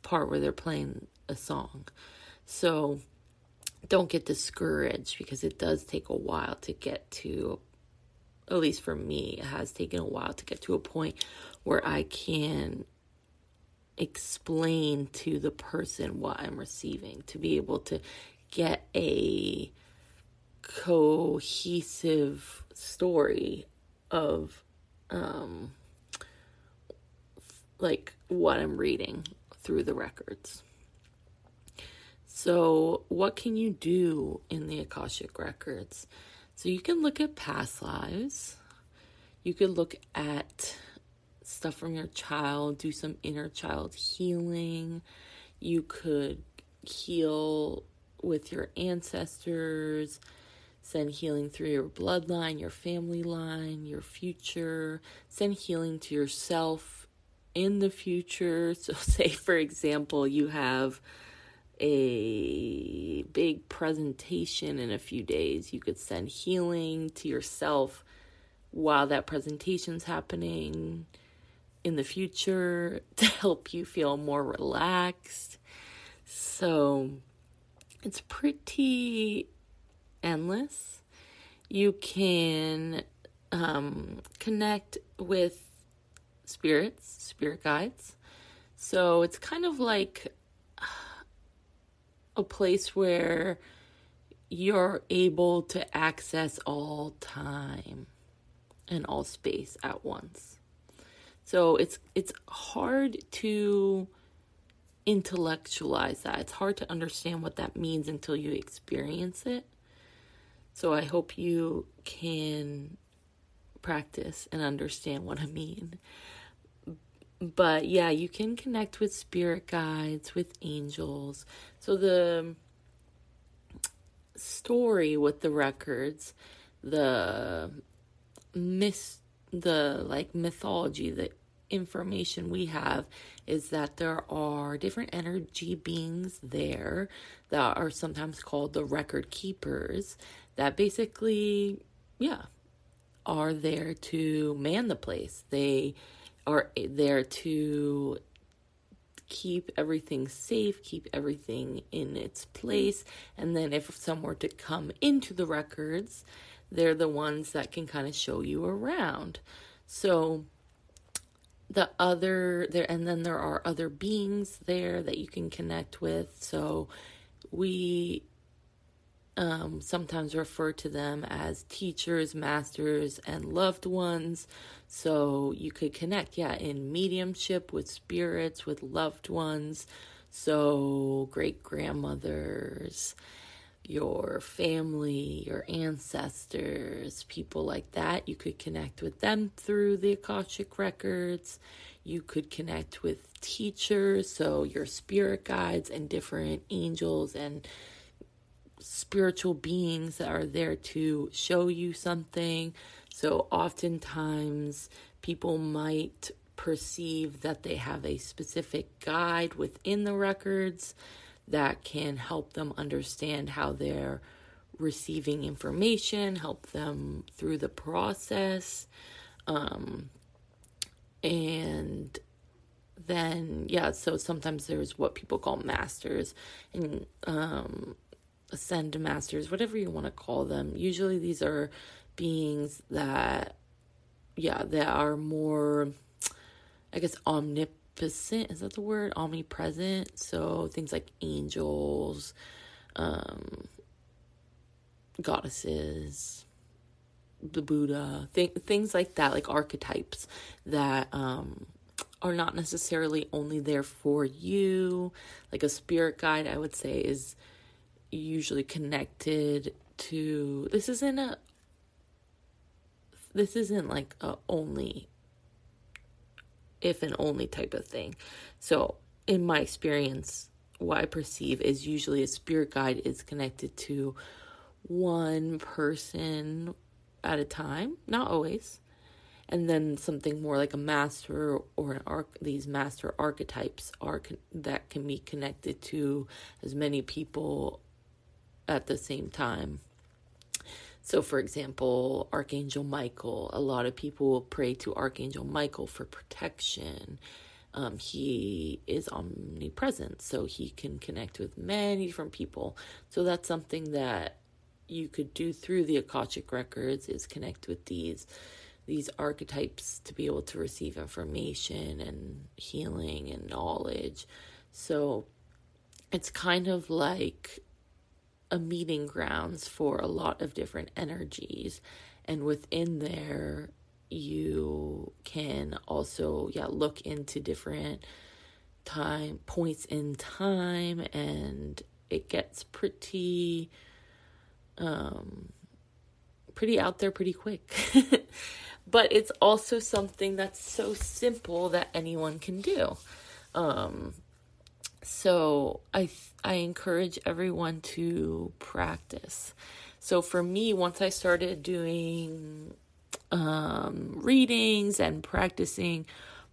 part where they're playing a song. So, don't get discouraged because it does take a while to get to at least for me it has taken a while to get to a point where I can explain to the person what I'm receiving to be able to get a cohesive story of um like what I'm reading through the records. So, what can you do in the Akashic Records? So, you can look at past lives. You could look at stuff from your child, do some inner child healing. You could heal with your ancestors, send healing through your bloodline, your family line, your future, send healing to yourself in the future. <laughs> So, say, for example, you have a big presentation in a few days. You could send healing to yourself while that presentation's happening in the future <laughs> to help you feel more relaxed. So it's pretty endless. You can um, connect with spirits, spirit guides. So it's kind of like a place where you're able to access all time and all space at once. So it's it's hard to intellectualize that. It's hard to understand what that means until you experience it. So I hope you can practice and understand what I mean. But yeah, you can connect with spirit guides, with angels. So the story with the records, the myth, the like mythology, the information we have is that there are different energy beings there that are sometimes called the record keepers that basically, yeah, are there to man the place. They are there to keep everything safe, keep everything in its place. And then if some were to come into the records, they're the ones that can kind of show you around. So the other there and then there are other beings there that you can connect with. So we um, sometimes refer to them as teachers, masters, and loved ones. So you could connect, yeah, in mediumship with spirits, with loved ones. So great grandmothers, your family, your ancestors, people like that. You could connect with them through the Akashic records. You could connect with teachers, so your spirit guides and different angels and spiritual beings that are there to show you something. So, oftentimes, people might perceive that they have a specific guide within the records that can help them understand how they're receiving information, help them through the process. Um, and then, yeah, so sometimes there's what people call masters, and um, ascend masters, whatever you want to call them. Usually these are beings that, yeah, that are more, I guess, omnipotent. Is that the word? Omnipresent. So things like angels, um, goddesses, the Buddha, th- things like that, like archetypes that, um, are not necessarily only there for you. Like a spirit guide, I would say, is usually connected to this isn't a this isn't like a only if and only type of thing. So, in my experience, what I perceive is usually a spirit guide is connected to one person at a time, not always. And then something more like a master or an arc, these master archetypes are con- that can be connected to as many people at the same time. So, for example, Archangel Michael, a lot of people will pray to Archangel Michael for protection. Um, he is omnipresent, so he can connect with many different people. So, that's something that you could do through the Akashic records is connect with these these archetypes to be able to receive information and healing and knowledge. So it's kind of like a meeting grounds for a lot of different energies. And within there you can also yeah look into different time points in time and it gets pretty um pretty out there pretty quick. <laughs> But it's also something that's so simple that anyone can do. Um so I I encourage everyone to practice. So for me, once I started doing um, readings and practicing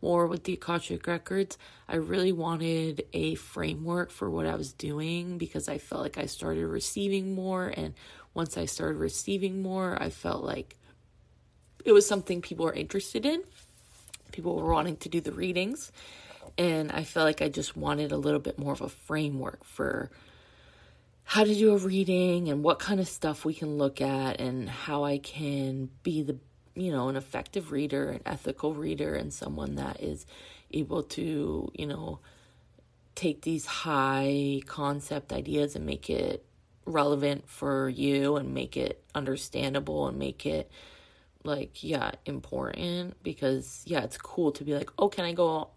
more with the Akashic Records, I really wanted a framework for what I was doing because I felt like I started receiving more. And once I started receiving more, I felt like it was something people were interested in. People were wanting to do the readings and I felt like I just wanted a little bit more of a framework for how to do a reading and what kind of stuff we can look at and how I can be the you know an effective reader, an ethical reader and someone that is able to, you know, take these high concept ideas and make it relevant for you and make it understandable and make it like yeah important because yeah it's cool to be like oh can i go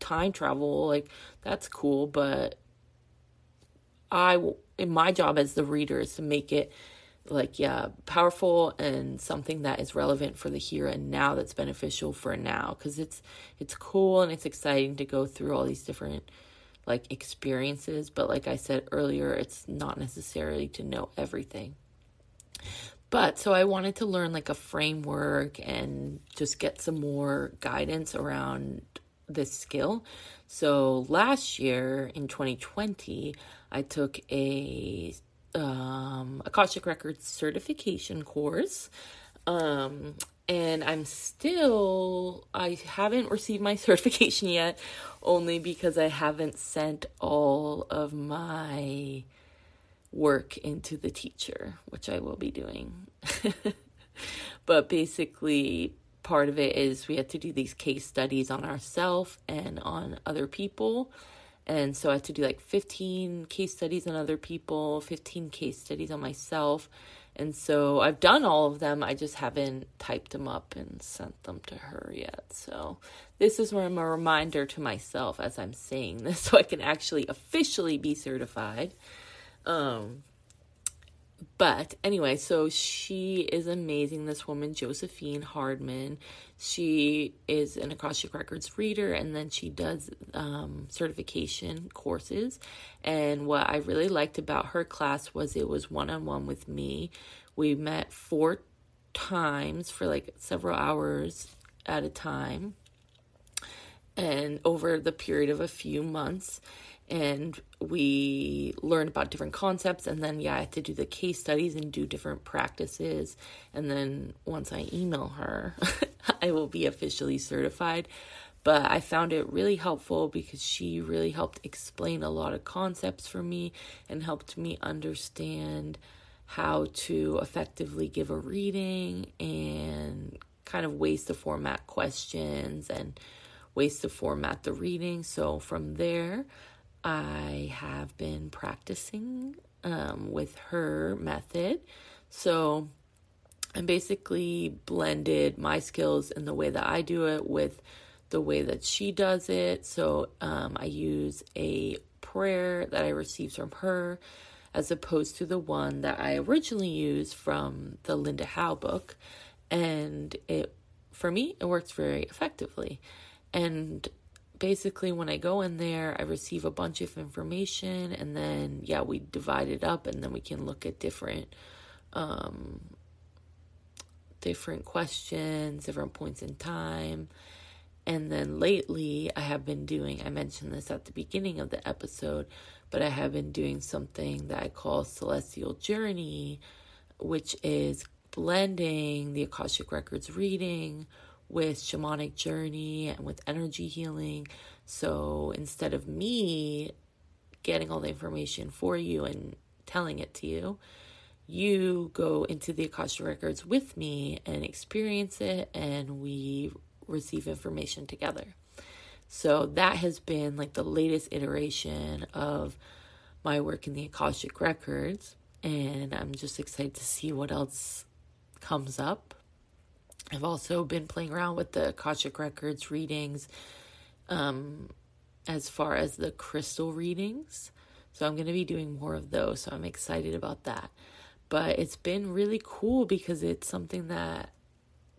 time travel? Like that's cool but i in my job as the reader is to make it like yeah powerful and something that is relevant for the here and now that's beneficial for now because it's it's cool and it's exciting to go through all these different like experiences but like i said earlier it's not necessarily to know everything but so I wanted to learn like a framework and just get some more guidance around this skill. So last year in 2020, I took a um, Akashic Records certification course. Um, and I'm still I haven't received my <laughs> certification yet only because I haven't sent all of my work into the teacher, which I will be doing. <laughs> but basically part of it is we had to do these case studies on ourselves and on other people. And so I had to do like 15 case studies on other people, 15 case studies on myself, and so I've done all of them. I just haven't typed them up and sent them to her yet. So this is where I'm a reminder to myself as I'm saying this <laughs> so I can actually officially be certified. Um, but anyway, so she is amazing. This woman, Josephine Hardman, she is an Akashic Records reader and then she does um, certification courses. And what I really liked about her class was it was one on one with me. We met four times for like several hours at a time and over the period of a few months and we learned about different concepts and then yeah i had to do the case studies and do different practices and then once i email her <laughs> i will be officially certified. But i found it really helpful because she really helped explain a lot of concepts for me and helped me understand how to effectively give a reading and kind of ways to format questions and ways to format the reading. So from there I have been practicing um, with her method. So I basically blended my skills in the way that I do it with the way that she does it. So um, I use a prayer that I received from her as opposed to the one that I originally used from the Linda Howe book. And it, for me, it works very effectively. And basically when I go in there, I receive a bunch of information and then yeah, we divide it up and then we can look at different um different questions, different points in time. And then lately I have been doing I mentioned this at the beginning of the episode, but I have been doing something that I call celestial journey, which is blending the Akashic Records reading with shamanic journey and with energy healing. So instead of me getting all the information for you and telling it to you, you go into the Akasha records with me and experience it, and we receive information together. So that has been like the latest iteration of my work in the Akashic records, and I'm just excited to see what else comes up. I've also been playing around with the Akashic Records readings um, as far as the crystal readings. So I'm going to be doing more of those. So I'm excited about that. But it's been really cool because it's something that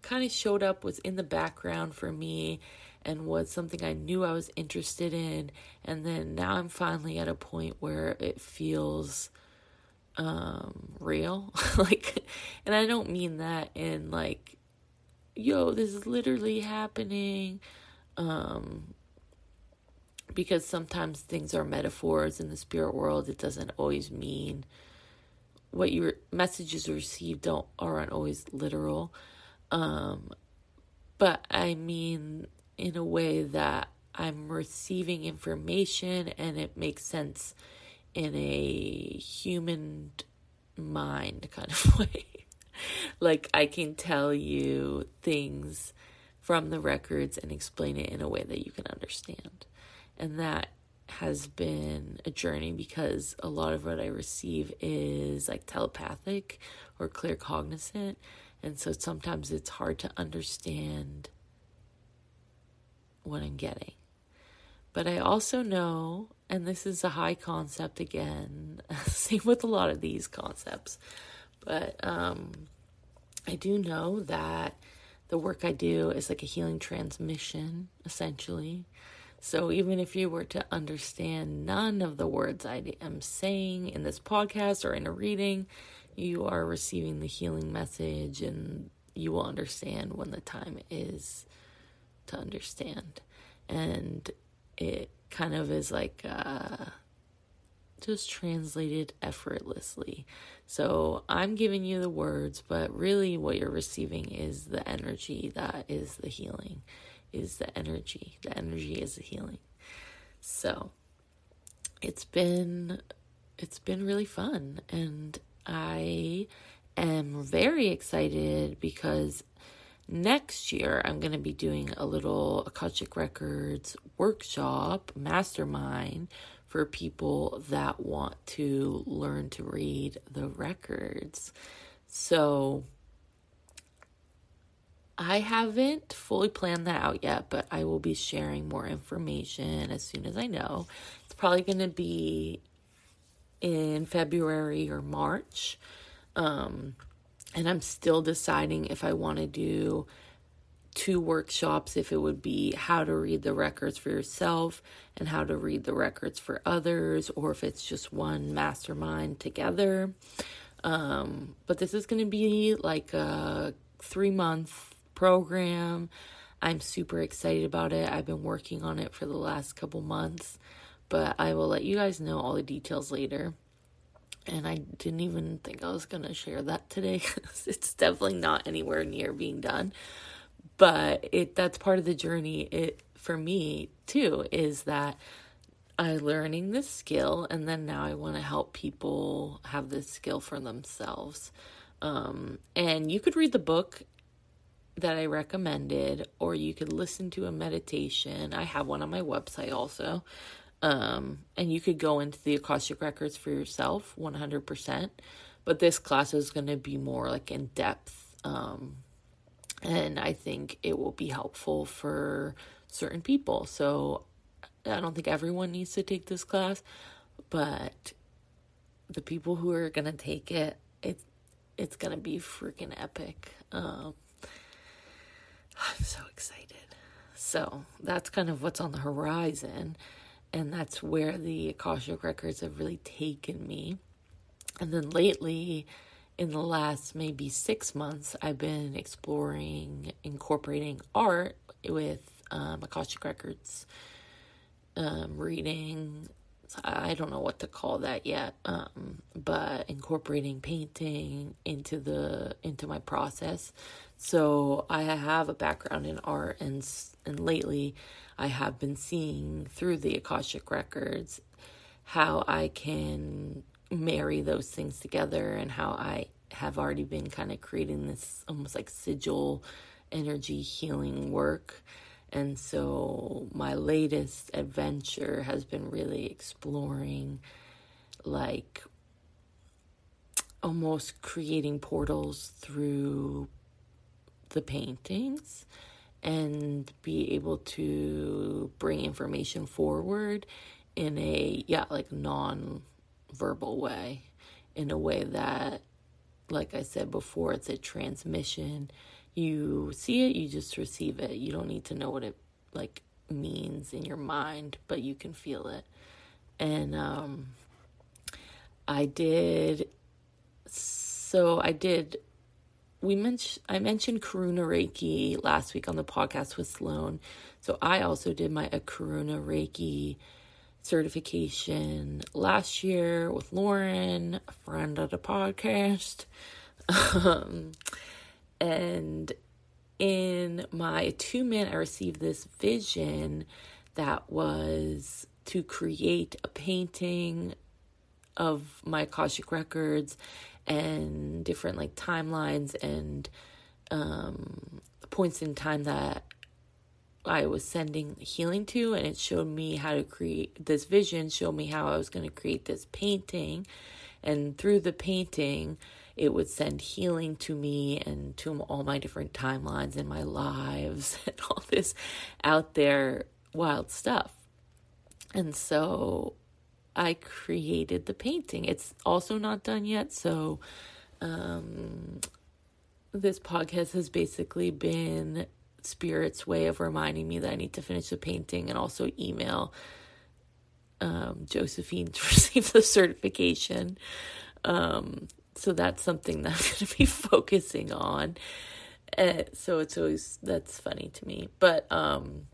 kind of showed up, was in the background for me, and was something I knew I was interested in. And then now I'm finally at a point where it feels um real <laughs> like and i don't mean that in like yo, this is literally happening. Um, because sometimes things are metaphors in the spirit world. It doesn't always mean what your messages received don't aren't always literal. Um, but I mean in a way that I'm receiving information and it makes sense in a human mind kind of <laughs> way <laughs> like I can tell you things from the records and explain it in a way that you can understand. And that has been a journey because a lot of what I receive is like telepathic or claircognizant. And so sometimes it's hard to understand what I'm getting. But I also know, and this is a high concept again, <laughs> same with a lot of these concepts, but um, I do know that the work I do is like a healing transmission, essentially. So even if you were to understand none of the words I am saying in this podcast or in a reading, you are receiving the healing message and you will understand when the time is to understand. And it kind of is like uh, just translated effortlessly. So I'm giving you the words, but really what you're receiving is the energy that is the healing, is the energy. The energy is the healing. So it's been it's been really fun and I am very excited because next year I'm going to be doing a little Akashic Records workshop, mastermind for people that want to learn to read the records. So I haven't fully planned that out yet, but I will be sharing more information as soon as I know. It's probably going to be in February or March. Um, and I'm still deciding if I want to do two workshops if it would be how to read the records for yourself and how to read the records for others or if it's just one mastermind together. Um, but this is going to be like a three month program. I'm super excited about it. I've been working on it for the last couple months but i will let you guys know all the details later. And I didn't even think I was going to share that today. <laughs> it's definitely not anywhere near being done but it that's part of the journey it for me too is that I learning this skill and then now I want to help people have this skill for themselves. Um, and you could read the book that I recommended or you could listen to a meditation. I have one on my website also. Um, and you could go into the Akashic records for yourself 100%. But this class is going to be more like in depth um, and I think it will be helpful for certain people. So I don't think everyone needs to take this class, but the people who are going to take it, it's it's going to be freaking epic. Um, I'm so excited. So that's kind of what's on the horizon. And that's where the Akashic Records have really taken me. And then lately, in the last maybe six months, I've been exploring incorporating art with um, Akashic Records, um, reading. I don't know what to call that yet, um, but incorporating painting into the into my process. So I have a background in art, and and lately, I have been seeing through the Akashic Records how I can marry those things together and how I have already been kind of creating this almost like sigil energy healing work. And so my latest adventure has been really exploring like almost creating portals through the paintings and be able to bring information forward in a yeah like non verbal way, in a way that, like I said before, it's a transmission. You see it, you just receive it. You don't need to know what it like means in your mind, but you can feel it. And um, I did. So I did. We mentioned I mentioned Karuna Reiki last week on the podcast with Sloan. So I also did my Karuna Reiki certification last year with Lauren, a friend of the podcast. <laughs> Um, and in my attunement, I received this vision that was to create a painting of my Akashic records and different like timelines and um, points in time that I was sending healing to, and it showed me how to create this vision, showed me how I was going to create this painting. And through the painting, it would send healing to me and to all my different timelines in my lives <laughs> and all this out there wild stuff. And so I created the painting. It's also not done yet, so um, this podcast has basically been Spirit's way of reminding me that I need to finish the painting and also email um, Josephine to <laughs> receive the certification. Um, so that's something that I'm <laughs> going to be focusing on. Uh, so it's always that's funny to me. But um,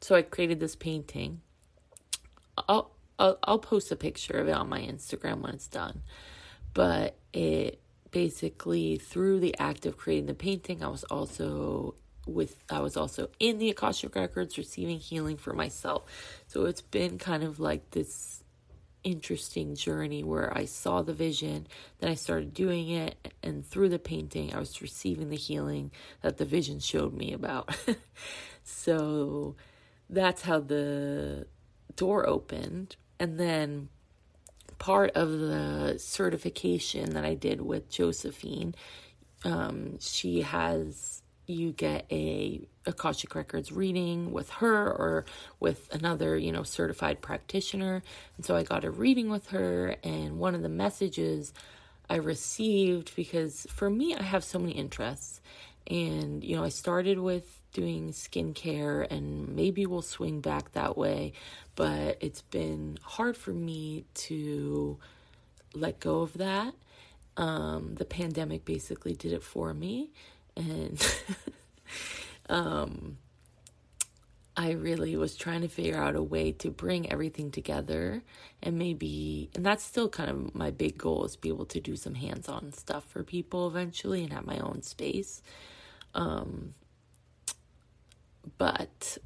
so I created this painting. Oh, I'll, I'll post a picture of it on my Instagram when it's done. But it basically through the act of creating the painting, I was also with I was also in the Akashic records receiving healing for myself. So it's been kind of like this interesting journey where I saw the vision, then I started doing it, and through the painting, I was receiving the healing that the vision showed me about. <laughs> so that's how the door opened. And then part of the certification that I did with Josephine, um, she has you get a Akashic Records reading with her or with another, you know, certified practitioner. And so I got a reading with her, and one of the messages I received because for me, I have so many interests. And, you know, I started with doing skincare, and maybe we'll swing back that way, but it's been hard for me to let go of that. Um, the pandemic basically did it for me and <laughs> um, I really was trying to figure out a way to bring everything together and maybe, and that's still kind of my big goal is be able to do some hands on stuff for people eventually and have my own space. Um, but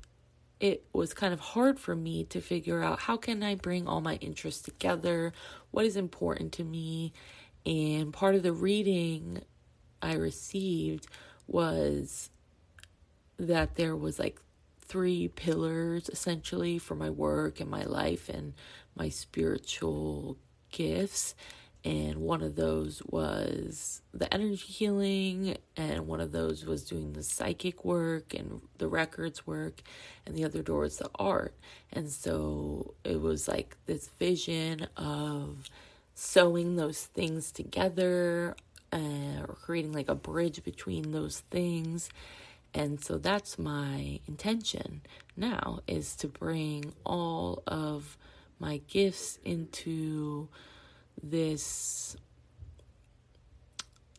it was kind of hard for me to figure out how can I bring all my interests together, what is important to me, and part of the reading I received was that there was like three pillars essentially for my work and my life and my spiritual gifts. And one of those was the energy healing and one of those was doing the psychic work and the records work and the other door was the art. And so it was like this vision of sewing those things together uh, or creating like a bridge between those things. And so that's my intention now is to bring all of my gifts into this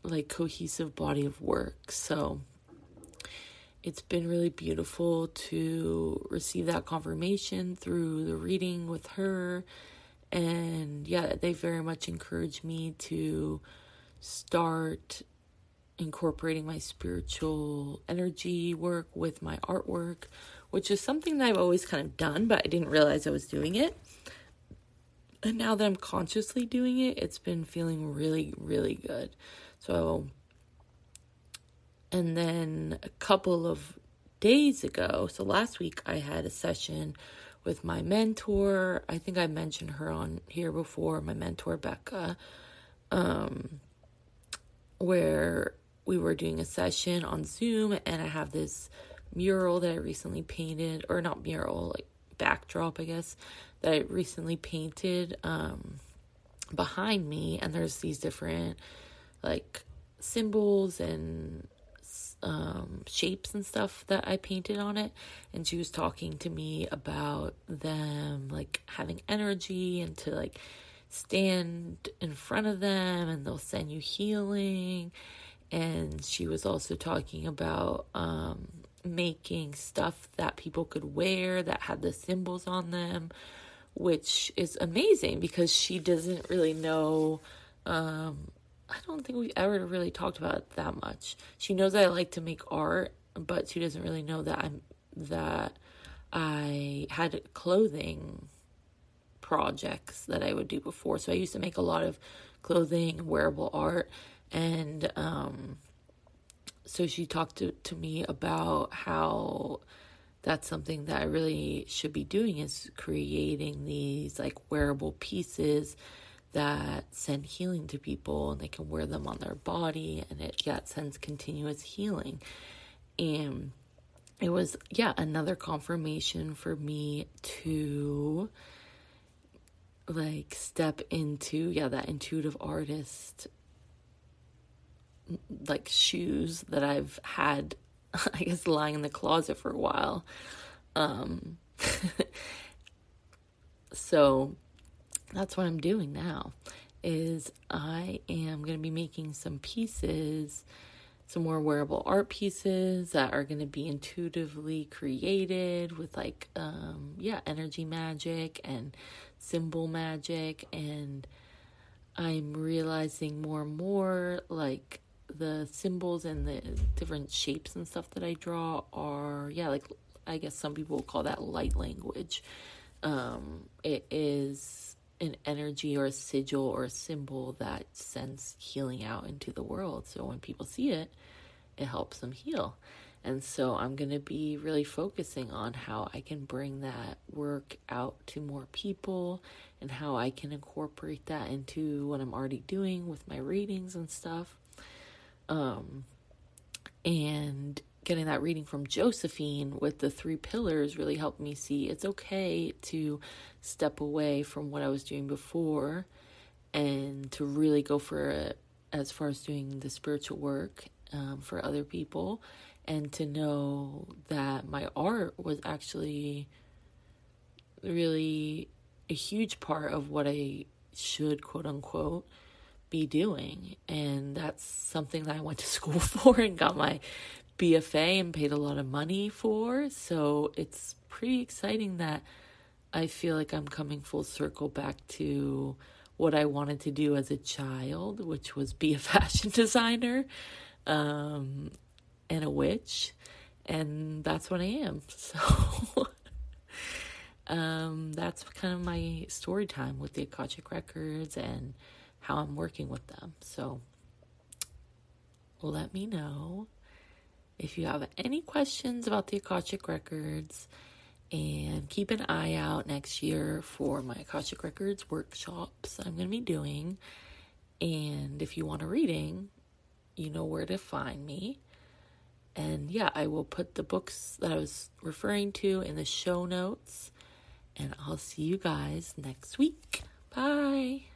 like cohesive body of work. So it's been really beautiful to receive that confirmation through the reading with her. And yeah, they very much encouraged me to start incorporating my spiritual energy work with my artwork, which is something that I've always kind of done, but I didn't realize I was doing it. And now that I'm consciously doing it, it's been feeling really, really good. So, and then a couple of days ago, so last week, I had a session with my mentor. I think I mentioned her on here before, my mentor, Becca. Um, where we were doing a session on Zoom and I have this mural that I recently painted, or not mural, like backdrop, I guess, that I recently painted um, behind me. And there's these different like symbols and um, shapes and stuff that I painted on it. And she was talking to me about them like having energy and to like stand in front of them and they'll send you healing. And she was also talking about um, making stuff that people could wear that had the symbols on them, which is amazing because she doesn't really know. Um, I don't think we've ever really talked about it that much. She knows I like to make art, but she doesn't really know that I'm that I had clothing projects that I would do before. So I used to make a lot of clothing, wearable art, and um, so she talked to, to me about how that's something that I really should be doing is creating these like wearable pieces that send healing to people and they can wear them on their body and it yeah it sends continuous healing and it was yeah another confirmation for me to like step into yeah that intuitive artist like shoes that I've had <laughs> I guess lying in the closet for a while. Um <laughs> so that's what I'm doing now is I am going to be making some pieces some more wearable art pieces that are going to be intuitively created with like um yeah energy magic and symbol magic and I'm realizing more and more like the symbols and the different shapes and stuff that I draw are yeah like I guess some people call that light language. Um, it is an energy or a sigil or a symbol that sends healing out into the world. So when people see it, it helps them heal. And so I'm going to be really focusing on how I can bring that work out to more people and how I can incorporate that into what I'm already doing with my readings and stuff. Um, and getting that reading from Josephine with the three pillars really helped me see it's okay to step away from what I was doing before and to really go for it as far as doing the spiritual work um, for other people and to know that my art was actually really a huge part of what I should quote unquote be doing. And that's something that I went to <laughs> school for and got my BFA and paid a lot of money for. So it's pretty exciting that I feel like I'm coming full circle back to what I wanted to do as a child which was be a <laughs> fashion designer. Um, and a witch, and that's what I am. <laughs> So um, that's kind of my story time with the Akashic Records and how I'm working with them. So let me know if you have any questions about the Akashic Records. And keep an eye out next year for my Akashic Records workshops I'm going to be doing. And if you want a reading, you know where to find me. And yeah, I will put the books that I was referring to in the show notes. And I'll see you guys next week. Bye.